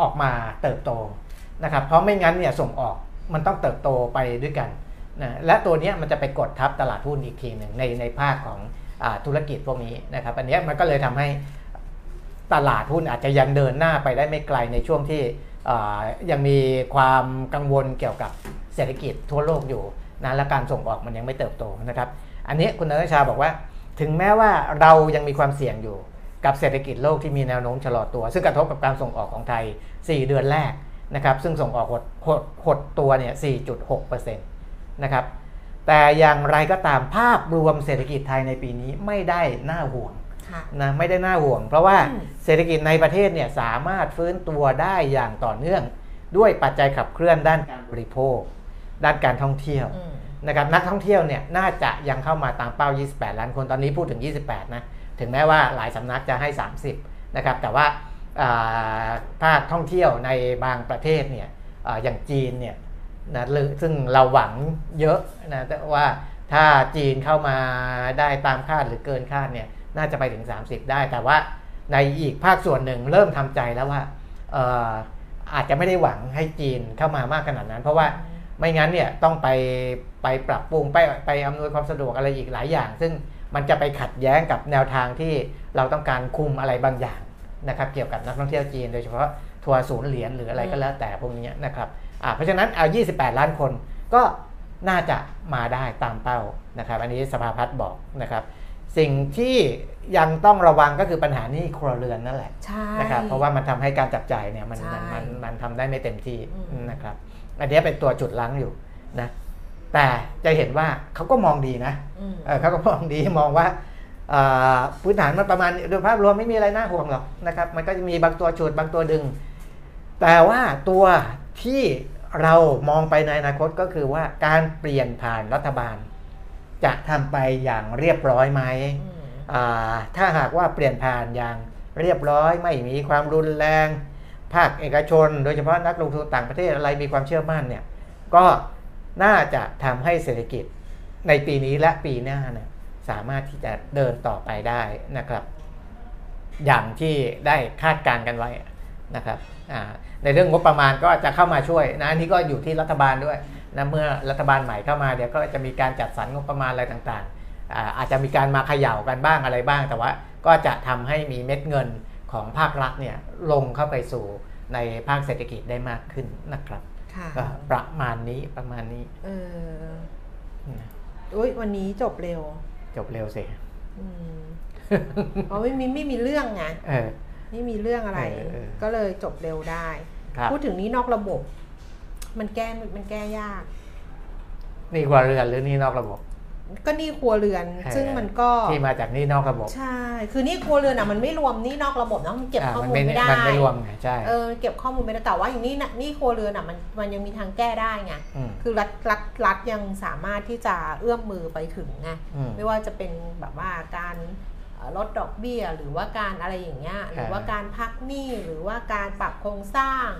ออกมาเติบโตนะครับ เพราะไม่งั้นเนี่ยส่งออกมันต้องเติบโตไปด้วยกันนะและตัวนี้มันจะไปกดทับตลาดหุ้นอีกทีหนึ่งในในภาคของอธุรกิจพวกนี้นะครับ อันนี้มันก็เลยทำให้ตลาดหุ้นอาจจะยังเดินหน้าไปได้ไม่ไกลในช่วงที่ยังมีความกังวลเกี่ยวกับเศรษฐกิจทั่วโลกอยู่นะและการส่งออกมันยังไม่เติบโตนะครับ อันนี้คุณนัทชาบอกว่า ถึงแม้ว่าเรายังมีความเสี่ยงอยู่กับเศรษฐกิจโลกที่มีแนวโน้มชะลอตัว ซึ่งกระทบกับการส่งออกของไทย 4 เดือนแรกนะครับซึ่งส่งออกหดหดหดตัวเนี่ย 4.6%นะครับแต่อย่างไรก็ตามภาพรวมเศรษฐกิจไทยในปีนี้ไม่ได้น่าห่วงค่ะนะไม่ได้น่าห่วง เพราะว่าอืมเศรษฐกิจในประเทศเนี่ยสามารถฟื้นตัวได้อย่างต่อเนื่อง ด้วยปัจจัยขับเคลื่อนด้านการบริโภค ด้านการท่องเที่ยวอืม นะครับนักท่องเที่ยวเนี่ยน่าจะยังเข้ามาตามเป้า 28 ล้านคนตอนนี้พูดถึง 28 นะ ถึงแม้ว่าหลายสำนักจะให้ 30 นะครับ แต่ว่าภาคท่องเที่ยวในบางประเทศเนี่ยออย่างจีนเนี่ยนะซึ่งเราหวังเยอะนะแต่ว่าถ้าจีนเข้ามาได้ตามคาดหรือเกินคาดเนี่ยน่าจะไปถึง 30 ได้ แต่ว่าในอีกภาคส่วนหนึ่งเริ่มทำใจแล้วว่าอ่ออาจจะไม่ได้หวังให้จีนเข้ามามากขนาดนั้น เพราะว่าไม่งั้นเนี่ยต้องไป ไปปรับปรุงไปไปอำนวยความสะดวกอะไรอีกหลายอย่าง ซึ่งมันจะไปขัดแย้งกับแนวทางที่เราต้องการคุมอะไรบางอย่างนะครับเกี่ยวกับนักท่องเที่ยวจีน โดยเฉพาะทัวร์ศูนย์เหรียญหรืออะไรก็แล้วแต่พวกนี้นะครับอ่าเพราะฉะนั้นเอา 28 ล้านคนก็น่าจะมาได้ตามเป้านะครับอันนี้สภาพัฒน์บอกนะครับสิ่งที่ยังต้องระวังก็คือปัญหาหนี้ครัวเรือนนั่นแหละใช่นะครับเพราะว่ามันทำให้การจับจ่ายเนี่ยมันใช่มันมันมันทำได้ไม่เต็มที่อืมนะครับ อันเนี้ยเป็นตัวจุดลังอยู่นะ แต่จะเห็นว่าเขาก็มองดีนะอืมเออเขาก็มองดีมองว่าอ่าพื้นฐานมันประมาณโดยภาพรวมไม่มีอะไรน่าห่วงหรอกนะครับ มันก็จะมีบางตัวฉุดบางตัวดึง แต่ว่าตัวที่เรามองไปในอนาคตก็คือว่าการเปลี่ยนผ่านรัฐบาล จะทำไปอย่างเรียบร้อยไหมอืมอ่าถ้าหากว่าเปลี่ยนผ่านอย่างเรียบร้อยไม่มีความรุนแรง ภาคเอกชน โดยเฉพาะนักลงทุนต่างประเทศอะไรมีความเชื่อมั่นเนี่ยก็ น่าจะทำให้เศรษฐกิจในปีนี้และปีหน้าเนี่ยสามารถที่จะเดินต่อไปได้นะครับ อย่างที่ได้คาดการณ์กันไว้นะครับในเรื่องงบประมาณก็จะเข้ามาช่วยนะอันนี้ก็อยู่ที่รัฐบาลด้วยนะเมื่อรัฐบาลใหม่เข้ามาเดี๋ยวก็จะมีการจัดสรรงบประมาณอะไรต่างๆอาอาจจะมีการมาเขย่ากันบ้างอะไรบ้าง แต่ว่าก็จะทำให้มีเม็ดเงินของภาครัฐเนี่ยลงเข้าไปสู่ในภาคเศรษฐกิจได้มากขึ้นนะครับ ประมาณนี้ประมาณนี้ เออนะอุ้ยวันนี้จบเร็ว จบเร็วสิอืมเพราะไม่มีไม่มีเรื่องไงเออไม่มีเรื่องอะไรเออเออก็เลยจบเร็วได้ครับพูดถึงหนี้นอกระบบ มันแก้มันแก้ยาก นี่ครัวเรือนหรือนี่นอกระบบ ก็หนี้ครัวเรือนเออซึ่งมันก็ที่มาจากนี่นอกระบบใช่คือหนี้ครัวเรือนอะมันไม่รวมหนี้นอกระบบนะมันเก็บอ่าข้อมันมูลไม่ไม่ได้มันไม่รวมไงใช่เออเก็บข้อมูลไม่ได้แต่ว่าอย่างนี้นะหนี้ครัวเรือนอะมันมันยังมีทางแก้ได้ไงมคือรัฐรัฐรัฐยังสามารถที่จะเอื้อมมือไปถึงไงอืมไม่ว่าจะเป็นแบบว่าการเอ่อลดดอกเบี้ยหรือว่าการอะไรอย่างเงี้ยหรือว่าการพักหนี้หรือว่าการปรับโครงสร้าง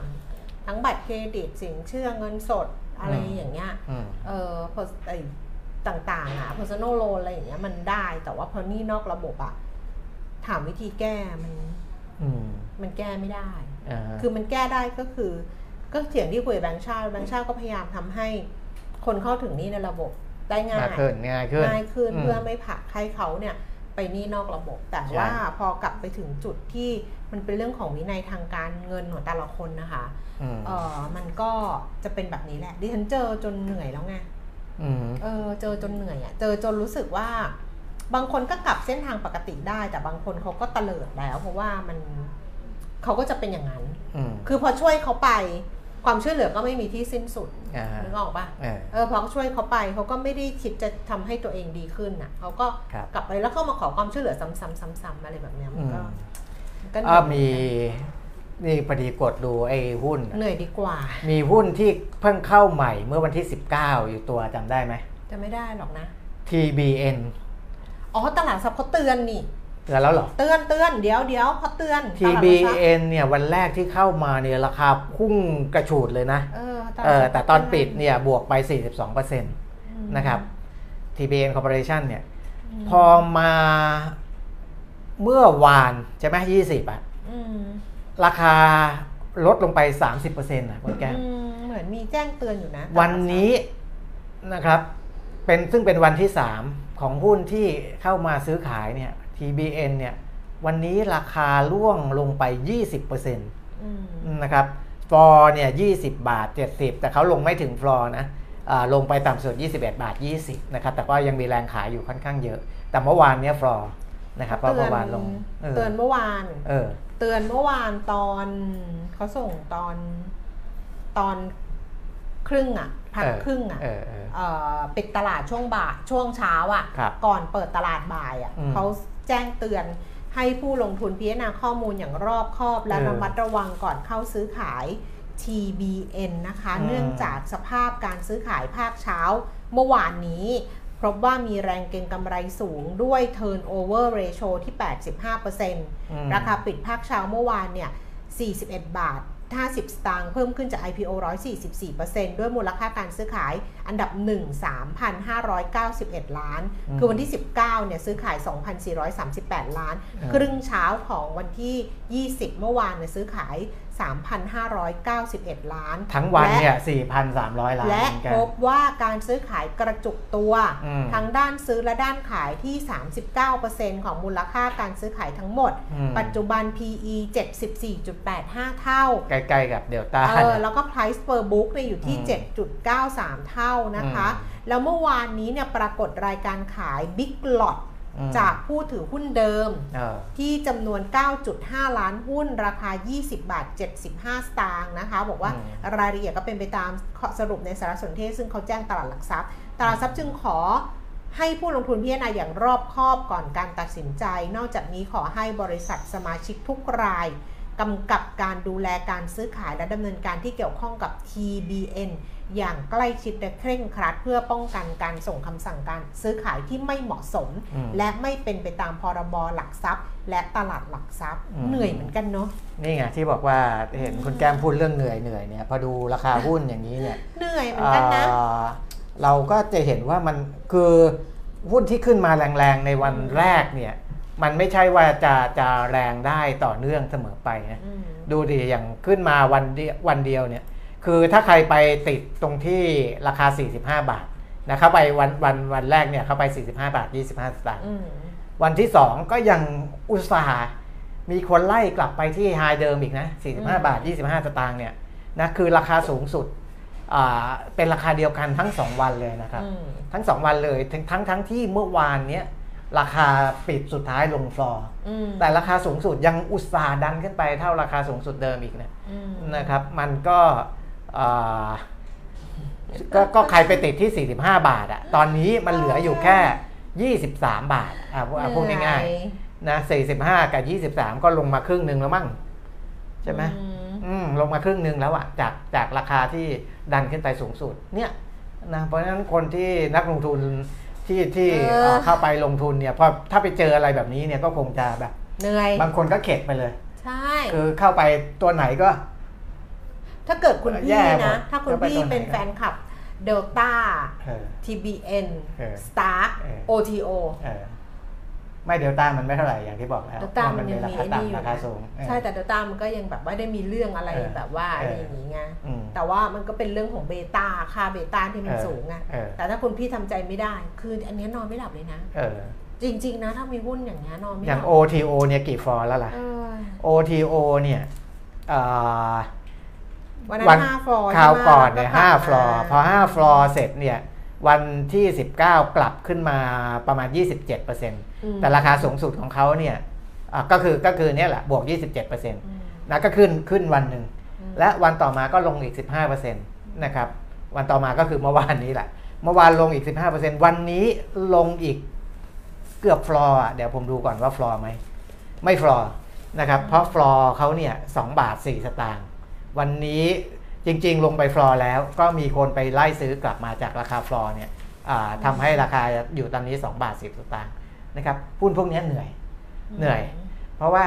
ทั้งบัตรเครดิตสินเชื่อเงินสดอะไรอย่างเงี้ยอืมเออพอไอ ต่างๆอะ personal loan อะไรอย่างเงี้ยมันได้ แต่ว่าพอหนี่นอกระบบอะถามวิธีแก้มันอืมมันแก้ไม่ได้อ่าคือมันแก้ได้ก็คือ ก็เถียงที่คุยกับแบงค์ชาติแบงค์ชาติก็พยายามทำให้คนเข้าถึงหนี่ในระบบได้ง่ามากยขึ้นง่ายขึ้นง่ายขึ้นมเพื่อไม่ผลักให้เขาเนี่ยไปหนี่นอกระบบ แต่ใช่ว่าพอกลับไปถึงจุดที่มันเป็นเรื่องของวินัยทางการเงินของแต่ละคนนะคะอืมเออมันก็จะเป็นแบบนี้แหละดิฉันเจอจนเหนื่อยแล้วไงอืม เออเจอจนเหนื่อยอะ่ะ เจอจนรู้สึกว่า บางคนก็กลับเส้นทางปกติได้ แต่บางคนเขาก็เตลิดแล้ว เพราะว่ามันเขาก็จะเป็นอย่างนั้นอืมคือพอช่วยเขาไป ความช่วยเหลือก็ไม่มีที่สิ้นสุดอ่านึกออกปะเออเออพอช่วยเขาไปเขาก็ไม่ได้คิดจะทำให้ตัวเองดีขึ้นอะเขาก็ครับกลับไปแล้วก็มาขอความช่วยเหลือซ้ำๆซ้ำๆอะไรแบบเนี้ยมันก็อืมมันก็เหนื่อ่าอยมี นี่พอดีกดดูไอ้หุ้น เหนื่อยดีกว่า มีหุ้นที่เพิ่งเข้าใหม่เมื่อวันที่ 19 อยู่ตัวจำได้ไหมจะไม่ได้หรอกนะ TBN อ๋อตลาดทรัพย์เขาเตือนนี่ เตือนแล้วเหรอ เตือนเตือนเดี๋ยวเดี๋ยวเขาเตือนตลาดหลักทรัพย์ TBN เนี่ยวันแรกที่เข้ามาเนี่ยราคาพุ่งกระฉูดเลยนะ เออเออแต่ตอนปิดเนี่ยบวกไป 42%นนะะครับ TBN Corporation เนี่ยมพอมาเมื่อวานใช่ไหม20อะ อืม ราคาลดลงไป 30%นะคุณแก้มอืมเหมือนมีแจ้งเตือนอยู่นะ วันนี้นะครับ เป็นซึ่งเป็นวันที่ 3 ของหุ้นที่เข้ามาซื้อขายเนี่ย TBN เนี่ย วันนี้ราคาร่วงลงไป 20%อืมนะครับฟลอร์เนี่ย20 บาท 70 แต่เขาลงไม่ถึงฟลอร์นะอ่าลงไปต่ำสุด 21 บาท 20 นะครับ แต่ก็ยังมีแรงขายอยู่ค่อนข้างเยอะ แต่เมื่อวานเนี่ยฟลอร์นะครับเพราะเมื่อวานลงเตือนเมื่อวานเออ เตือนเมื่อวานตอนเขาส่งตอนตอนครึ่งอะพักเออครึ่งอะเออเออเอ่อปิดตลาดช่วงบ่ายช่วงเช้าอะครับก่อนเปิดตลาดบ่ายอะอืมเขาแจ้งเตือนให้ผู้ลงทุนพิจารณาข้อมูลอย่างรอบคอบ และเออระมัดระวังก่อนเข้าซื้อขาย TBN นะคะอืมเนื่องจากสภาพการซื้อขายภาคเช้าเมื่อวานนี้ พบว่ามีแรงเก็งกำไรสูงด้วย turnover ratio ที่ 85%อืมราคาปิดภาคเช้าเมื่อวานเนี่ย 41 บาท 50 สตางค์เพิ่มขึ้นจาก IPO 144%ด้วยมูลค่าการซื้อขายอันดับ 1 3,591 ล้านอืมคือวันที่ 19 เนี่ยซื้อขาย 2,438 ล้านเออครึ่งเช้าของวันที่ 20 เมื่อวานเนี่ยซื้อขาย 3,591 ล้าน ทั้งวันและเนี่ย4,300 ล้าน และเหมือนกันพบว่าการซื้อขายกระจุกตัวอืมทั้งด้านซื้อและด้านขายที่ 39%ของมูลค่าการซื้อขายทั้งหมดอืมปัจจุบัน PE 74.85 เท่า ใกล้ๆกับเดลต้าเออแล้วก็ price per book เนี่ยอยู่ที่อืม7.93 เท่านะคะอืมแล้วเมื่อวานนี้เนี่ยปรากฏรายการขาย Big Lot อืม จากผู้ถือหุ้นเดิมเออที่จำนวน 9.5 ล้านหุ้น ราคา 20 บาท 75 สตางค์นะคะ บอกว่าอืมรายละเอียดก็เป็นไปตามข้อสรุปในสารสนเทศ ซึ่งเขาแจ้งตลาดหลักทรัพย์ ตลาดทรัพย์จึงขอให้ผู้ลงทุนพิจารณาอย่างรอบคอบก่อนการตัดสินใจ นอกจากนี้ขอให้บริษัทสมาชิกทุกรายกำกับการดูแลการซื้อขายและดำเนินการที่เกี่ยวข้องกับ TBN อย่างใกล้ชิดและเคร่งครัด เพื่อป้องกันการส่งคำสั่งการซื้อขายที่ไม่เหมาะสมอืมและไม่เป็นไปตามพรบหลักทรัพย์ และตลาดหลักทรัพย์อืมเหนื่อยเหมือนกันเนาะนี่ไงที่บอกว่าเห็นคุณแก้มพูดเรื่องเหนื่อยเหนื่อยเนี่ยพอดูราคาหุ้นอย่างนี้เนี่ยเหนื่อยเหมือนกันนะเอ่อเราก็จะเห็นว่ามันคือหุ้นที่ขึ้นมาแรงๆในวันแรกเนี่ยมันไม่ใช่ว่าจะจะแรงได้ต่อเนื่องเสมอไปนะอืมดูดิอย่างขึ้นมาวันเดียววันเดียวเนี่ย คือถ้าใครไปติดตรงที่ราคา 45 บาทนะเข้าไปวันวันวันแรกเนี่ยเข้าไป 45 บาท 25 สตางค์อืมวันที่ 2 ก็ยังอุตสาห์มีคนไล่กลับไปที่ high เดิมอีกนะ 45 บาท 25 สตางค์เนี่ยนะคือราคาสูงสุดอ่าเป็นราคาเดียวกันทั้ง 2 วันเลยนะครับอืมทั้ง 2 วันเลยทั้งทั้งทั้งที่เมื่อวานเนี้ยราคาปิดสุดท้ายลงฟลอร์อืมแต่ราคาสูงสุดยังอุตสาห์ดันขึ้นไปเท่าราคาสูงสุดเดิมอีกเนี่ยอืมนะครับ มันก็อ่า ก็ก็ใครไปติดที่ 45 บาทอะตอนนี้มันเหลืออยู่แค่ 23 บาทอะพูดอะพูดง่ายๆนะ45 กับ 23 ก็ลงมาครึ่งหนึ่งแล้วมั้งใช่ไหมอืมอืมลงมาครึ่งหนึ่งแล้วอะจากจากราคาที่ดันขึ้นไปสูงสุด เนี่ยนะเพราะฉะนั้นคนที่นักลงทุนที่ที่เออเอ่อเข้าไปลงทุนเนี่ยพอถ้าไปเจออะไรแบบนี้เนี่ยก็คงจะแบบเหนื่อยบางคนก็เข็ดไปเลย ใช่ คือเข้าไปตัวไหนก็ ถ้าเกิดคุณแย่พี่หมนะดถ้าคุณจะไปพี่ตรงไหนเป็นแฟนคลับเดลต้าเออ TBN เออ Stark เออ OTO เออไม่เดลต้ามันไม่เท่าไหร่อย่างที่บอกแล้วเดลต้ามันเป็ยังรามีคาไอ้นี่อยู่ต่ำราคานะสูงเออใช่แต่เดลต้ามันก็ยังแบบว่าได้มีเรื่องอะไรเออแบบว่าเออออะไรอย่างนี้ไงอืมแต่ว่ามันก็เป็นเรื่องของเบต้าค่าเบต้าที่มันเออสูงไงเออแต่ถ้าคุณพี่ทำใจไม่ได้ คืออันเนี้ยนอนไม่หลับเลยนะเออจริง ๆ นะ ถ้ามีหุ้นอย่างเงี้ยนอนไม่หลับอย่าง OTO เนี่ยกี่ฟอร์แล้วล่ะเออ OTO เนี่ยเอ่อ วันนั้นวันห้าฟลอร์คราวใช่ไหมก่อนเนี่ยแวก็ห้ากลับฟลอร์มาพอห้าฟลอร์เสร็จเนี่ยวันที่ 19 กลับขึ้นมาประมาณ 27%อืมแต่ราคาสูงสุดของเขาเนี่ยอะก็คือก็คือเนี่ยแหละบวก 27%นะอืมก็ขึ้นขึ้นวันหนึ่งอืมและวันต่อมาก็ลงอีก 15%นะครับวันต่อมาก็คือเมื่อวานนี้แหละเมื่อวานลงอีก 15%วันนี้ลงอีกเกือบฟลอร์อะเดี๋ยวผมดูก่อนว่าฟลอร์ไหมไม่ฟลอร์นะครับเพราะฟลอร์เขาเนี่ยสองบาท 4 สตางค์ วันนี้จริง ๆ ลงไปฟลอร์แล้วก็มีคนไปไล่ซื้อกลับมาจากราคาฟลอร์เนี่ยอ่าทำให้ราคาอยู่ตอนนี้ 2 บาท 10สตางค์นะครับหุ้นพวกนี้เหนื่อยเหนื่อย เพราะว่า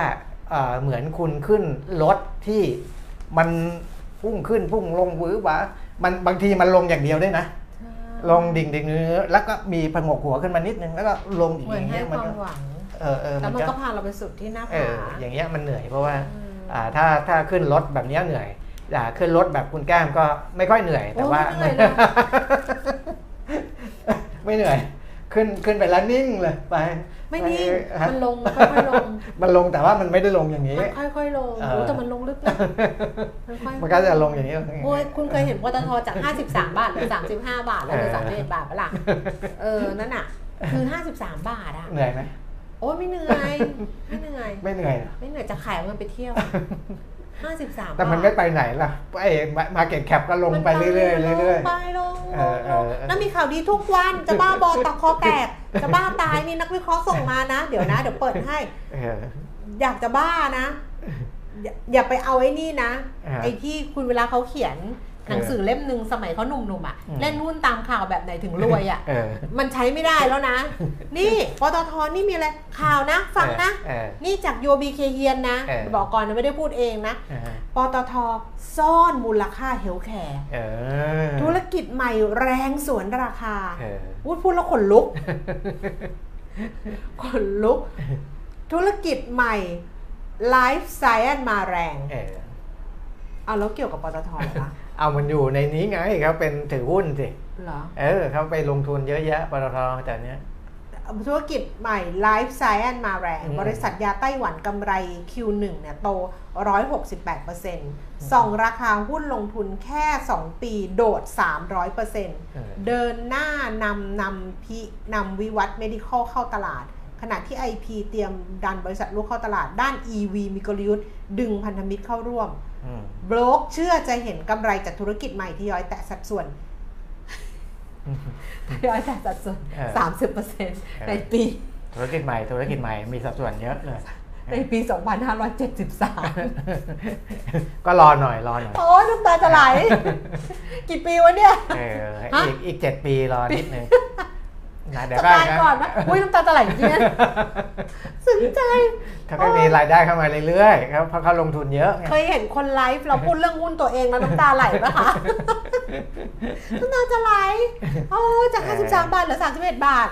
เอ่อเหมือนคุณขึ้นรถที่มันพุ่งขึ้นพุ่งลงหวือหวามันบางทีมันลงอย่างเดียวด้วยนะใช่ลงดิ่งดิ่งเนื้อแล้วก็มีผงกหัวขึ้นมานิดนึงแล้วก็ลงอีกเหมืออนย่างให้เงี้ยคมันวามก็หวังเออเออแล้วมันก็ก็พาเราไปสุดที่หน้าเอผาออย่างเงี้ยมันเหนื่อยเพราะว่าอืมอ่าถ้าถ้าขึ้นรถแบบเนี้ยเหนื่อยอ่า ขึ้นรถแบบคุณแก้มก็ไม่ค่อยเหนื่อย แต่ว่าโอ้ไม่เหนื่อยเลยไม่เหนื่อย ขึ้นขึ้นไปแล้วนิ่งเลยไป ไม่นิ่งปฮะมันลงค่อยๆลง มันลงแต่ว่ามันไม่ได้ลงอย่างนี้มันค่อยๆลงเออรู้แต่มันลงลึกนะมันค่อยๆมันก็จะลงอย่างนี้โอ้ยคุณเคยเห็นปตทจาก 53 บาทเหรือ35 บาทแล้วเหรือเออ31บาทปะล่ะเออนั่นอะ คือ 53 บาทอะเหนื่อยไหมโอ้ยไม่เหนื่อย ไม่เหนื่อย ไม่เหนื่อยเหรอไม่เหนื่อยจะขายเอาเงินไปเที่ยว 53แต่มันไม่ไปไหนล่ะไอ้มาเก็ตแคปก็ลงไปเรื่อยๆเรื่อยไปลงเออเออเออแล้วมีข่าวดีทุกวันจะบ้าบอตะคอแตกจะบ้าตายนี่นักวิเคราะห์ส่งมานะ เดี๋ยวนะ เดี๋ยวเปิดให้ๆเอออยากจะบ้านะอย่าอย่าไปเอาไอ้นี่นะอ่าไอ้ที่คุณเวลาเขาเขียน หนังสือเล่มหนึ่งสมัยเขาหนุ่มๆอะอืมเล่นหุ้นตามข่าวแบบไหนถึงรวยอะเออมันใช้ไม่ได้แล้วนะ นี่ปตทนี่มีอะไรข่าวนะ ฟังนะเออนี่จาก UOB Kay Hian นะเออบอกก่อนนะไม่ได้พูดเองนะเออปตทซ่อนมูลค่า healthcareเออธุรกิจใหม่แรงสวนราคาเออพูดพูดแล้วขนลุกขนลุก ธุรกิจใหม่ไลฟ์ไซแอนมาแรง เออเอาแล้วเกี่ยวกับปตทเหรอวะ เอามันอยู่ในนี้ไงเขาเป็นถือหุ้นสิเหรอเออเขาไปลงทุนเยอะแยะปตทจากเนี้ยธุรกิจใหม่ Life Science มาแรงอืมบริษัทยาไต้หวันกำไร Q1 เนี่ยโต 168%ส่องราคาหุ้นลงทุนแค่ 2 ปีโดด 300%เออเดินหน้านำนำพินำวิวัฒน์ medical เข้าตลาด ขณะที่ IP เตรียมดันบริษัทลูกเข้าตลาดด้าน EV มีกลยุทธ์ดึงพันธมิตรเข้าร่วม อืมโบรกเชื่อจะเห็นกำไรจากธุรกิจใหม่ที่ย้อยแตะสัดส่วนทยอยจ่ายสัดส่วนเออสามสิบเปอร์เซ็นต์ในปี ธุรกิจใหม่ ธุรกิจใหม่มีสัดส่วนเยอะเลย ในปี 2573 ก็รอหน่อย รอหน่อย โอ้ยน้ำตาจะไหล กี่ปีวะเนี่ยเออฮะอีกอีกเจ็ดปีรอนิดนึงนะเดี๋ยวจะก็ตายก่อนนะอุ้ยน้ำตาจะไหลจริง ๆซึ้งใจเขาก็มีรายได้เข้ามาเรื่อยๆครับเพราะเขาลงทุนเยอะไงเคยเห็นคนไลฟ์เราพูดเรื่องหุ้นตัวเองแล้วน้ำตาไหลปะคะน้ำตาจะไหลโอ้จาก 53 บาทเหลือ 31 บาท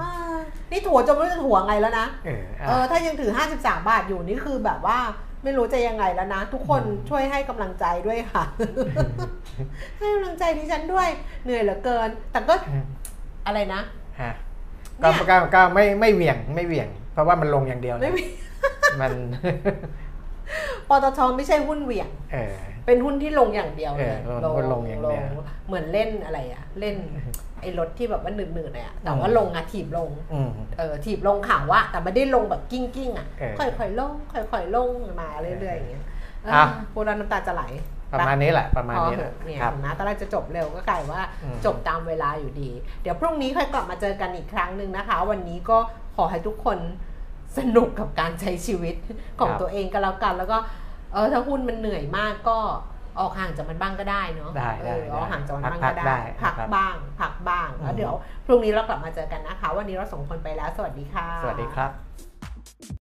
อ่านี่ถั่วจนไม่รู้จะถั่วไงแล้วนะเออเอออะถ้ายังถือ 53 บาทอยู่นี่คือแบบว่าไม่รู้จะยังไงแล้วนะ ทุกคนช่วยให้กำลังใจด้วยค่ะ ให้กำลังใจดิฉันด้วยเหนื่อยเหลือเกิน แต่ก็อะไรนะฮะเนี่ก็ยก็ก็ไม่ไม่เหวี่ยงไม่เหวี่ยงเพ ราะว่ามันลงอย่างเดียวเลยไม่มีมันปตทไม่ใช่หุ้นเหวี่ยงเออเป็นหุ้นที่ลงอย่างเดียวเลยเออหุ้นลงอย่างเดียวเหมือนเล่นอะไรอะเล่นไอ้รถที่แบบว่าหนืดๆอะแต่ว่าลงอะถีบลงอืมเออถีบลงข่าวว่า แต่ไม่ได้ลงแบบกิ้งกิ้งๆอะเออค่อยๆลง ค่อยๆลงมาเรื่อยๆอย่างเงี้ยเอออะพูดแล้วน้ำตาจะไหลประมาณนี้แหละประมาณพอนี้เหแหละอะเนี่ยครับนะตอนแรกจะจบเร็วก็กลายว่าอืมจบตามเวลาอยู่ดี เดี๋ยวพรุ่งนี้ค่อยกลับมาเจอกันอีกครั้งหนึ่งนะคะ วันนี้ก็ขอให้ทุกคน สนุกกับการใช้ชีวิตของตัวเองก็แล้วกัน แล้วก็เออถ้าหุ้นมันเหนื่อยมากก็ออกห่างจากมันบ้างก็ได้เนาะได้เอได้อออกห่างจากมันบ้างพัก็กๆได้ได้ พักนะครับบ้าง พักบ้างแล้วอืมเดี๋ยวพรุ่งนี้เรากลับมาเจอกันนะคะ วันนี้เราสองคนไปแล้ว สวัสดีค่ะ สวัสดีครับ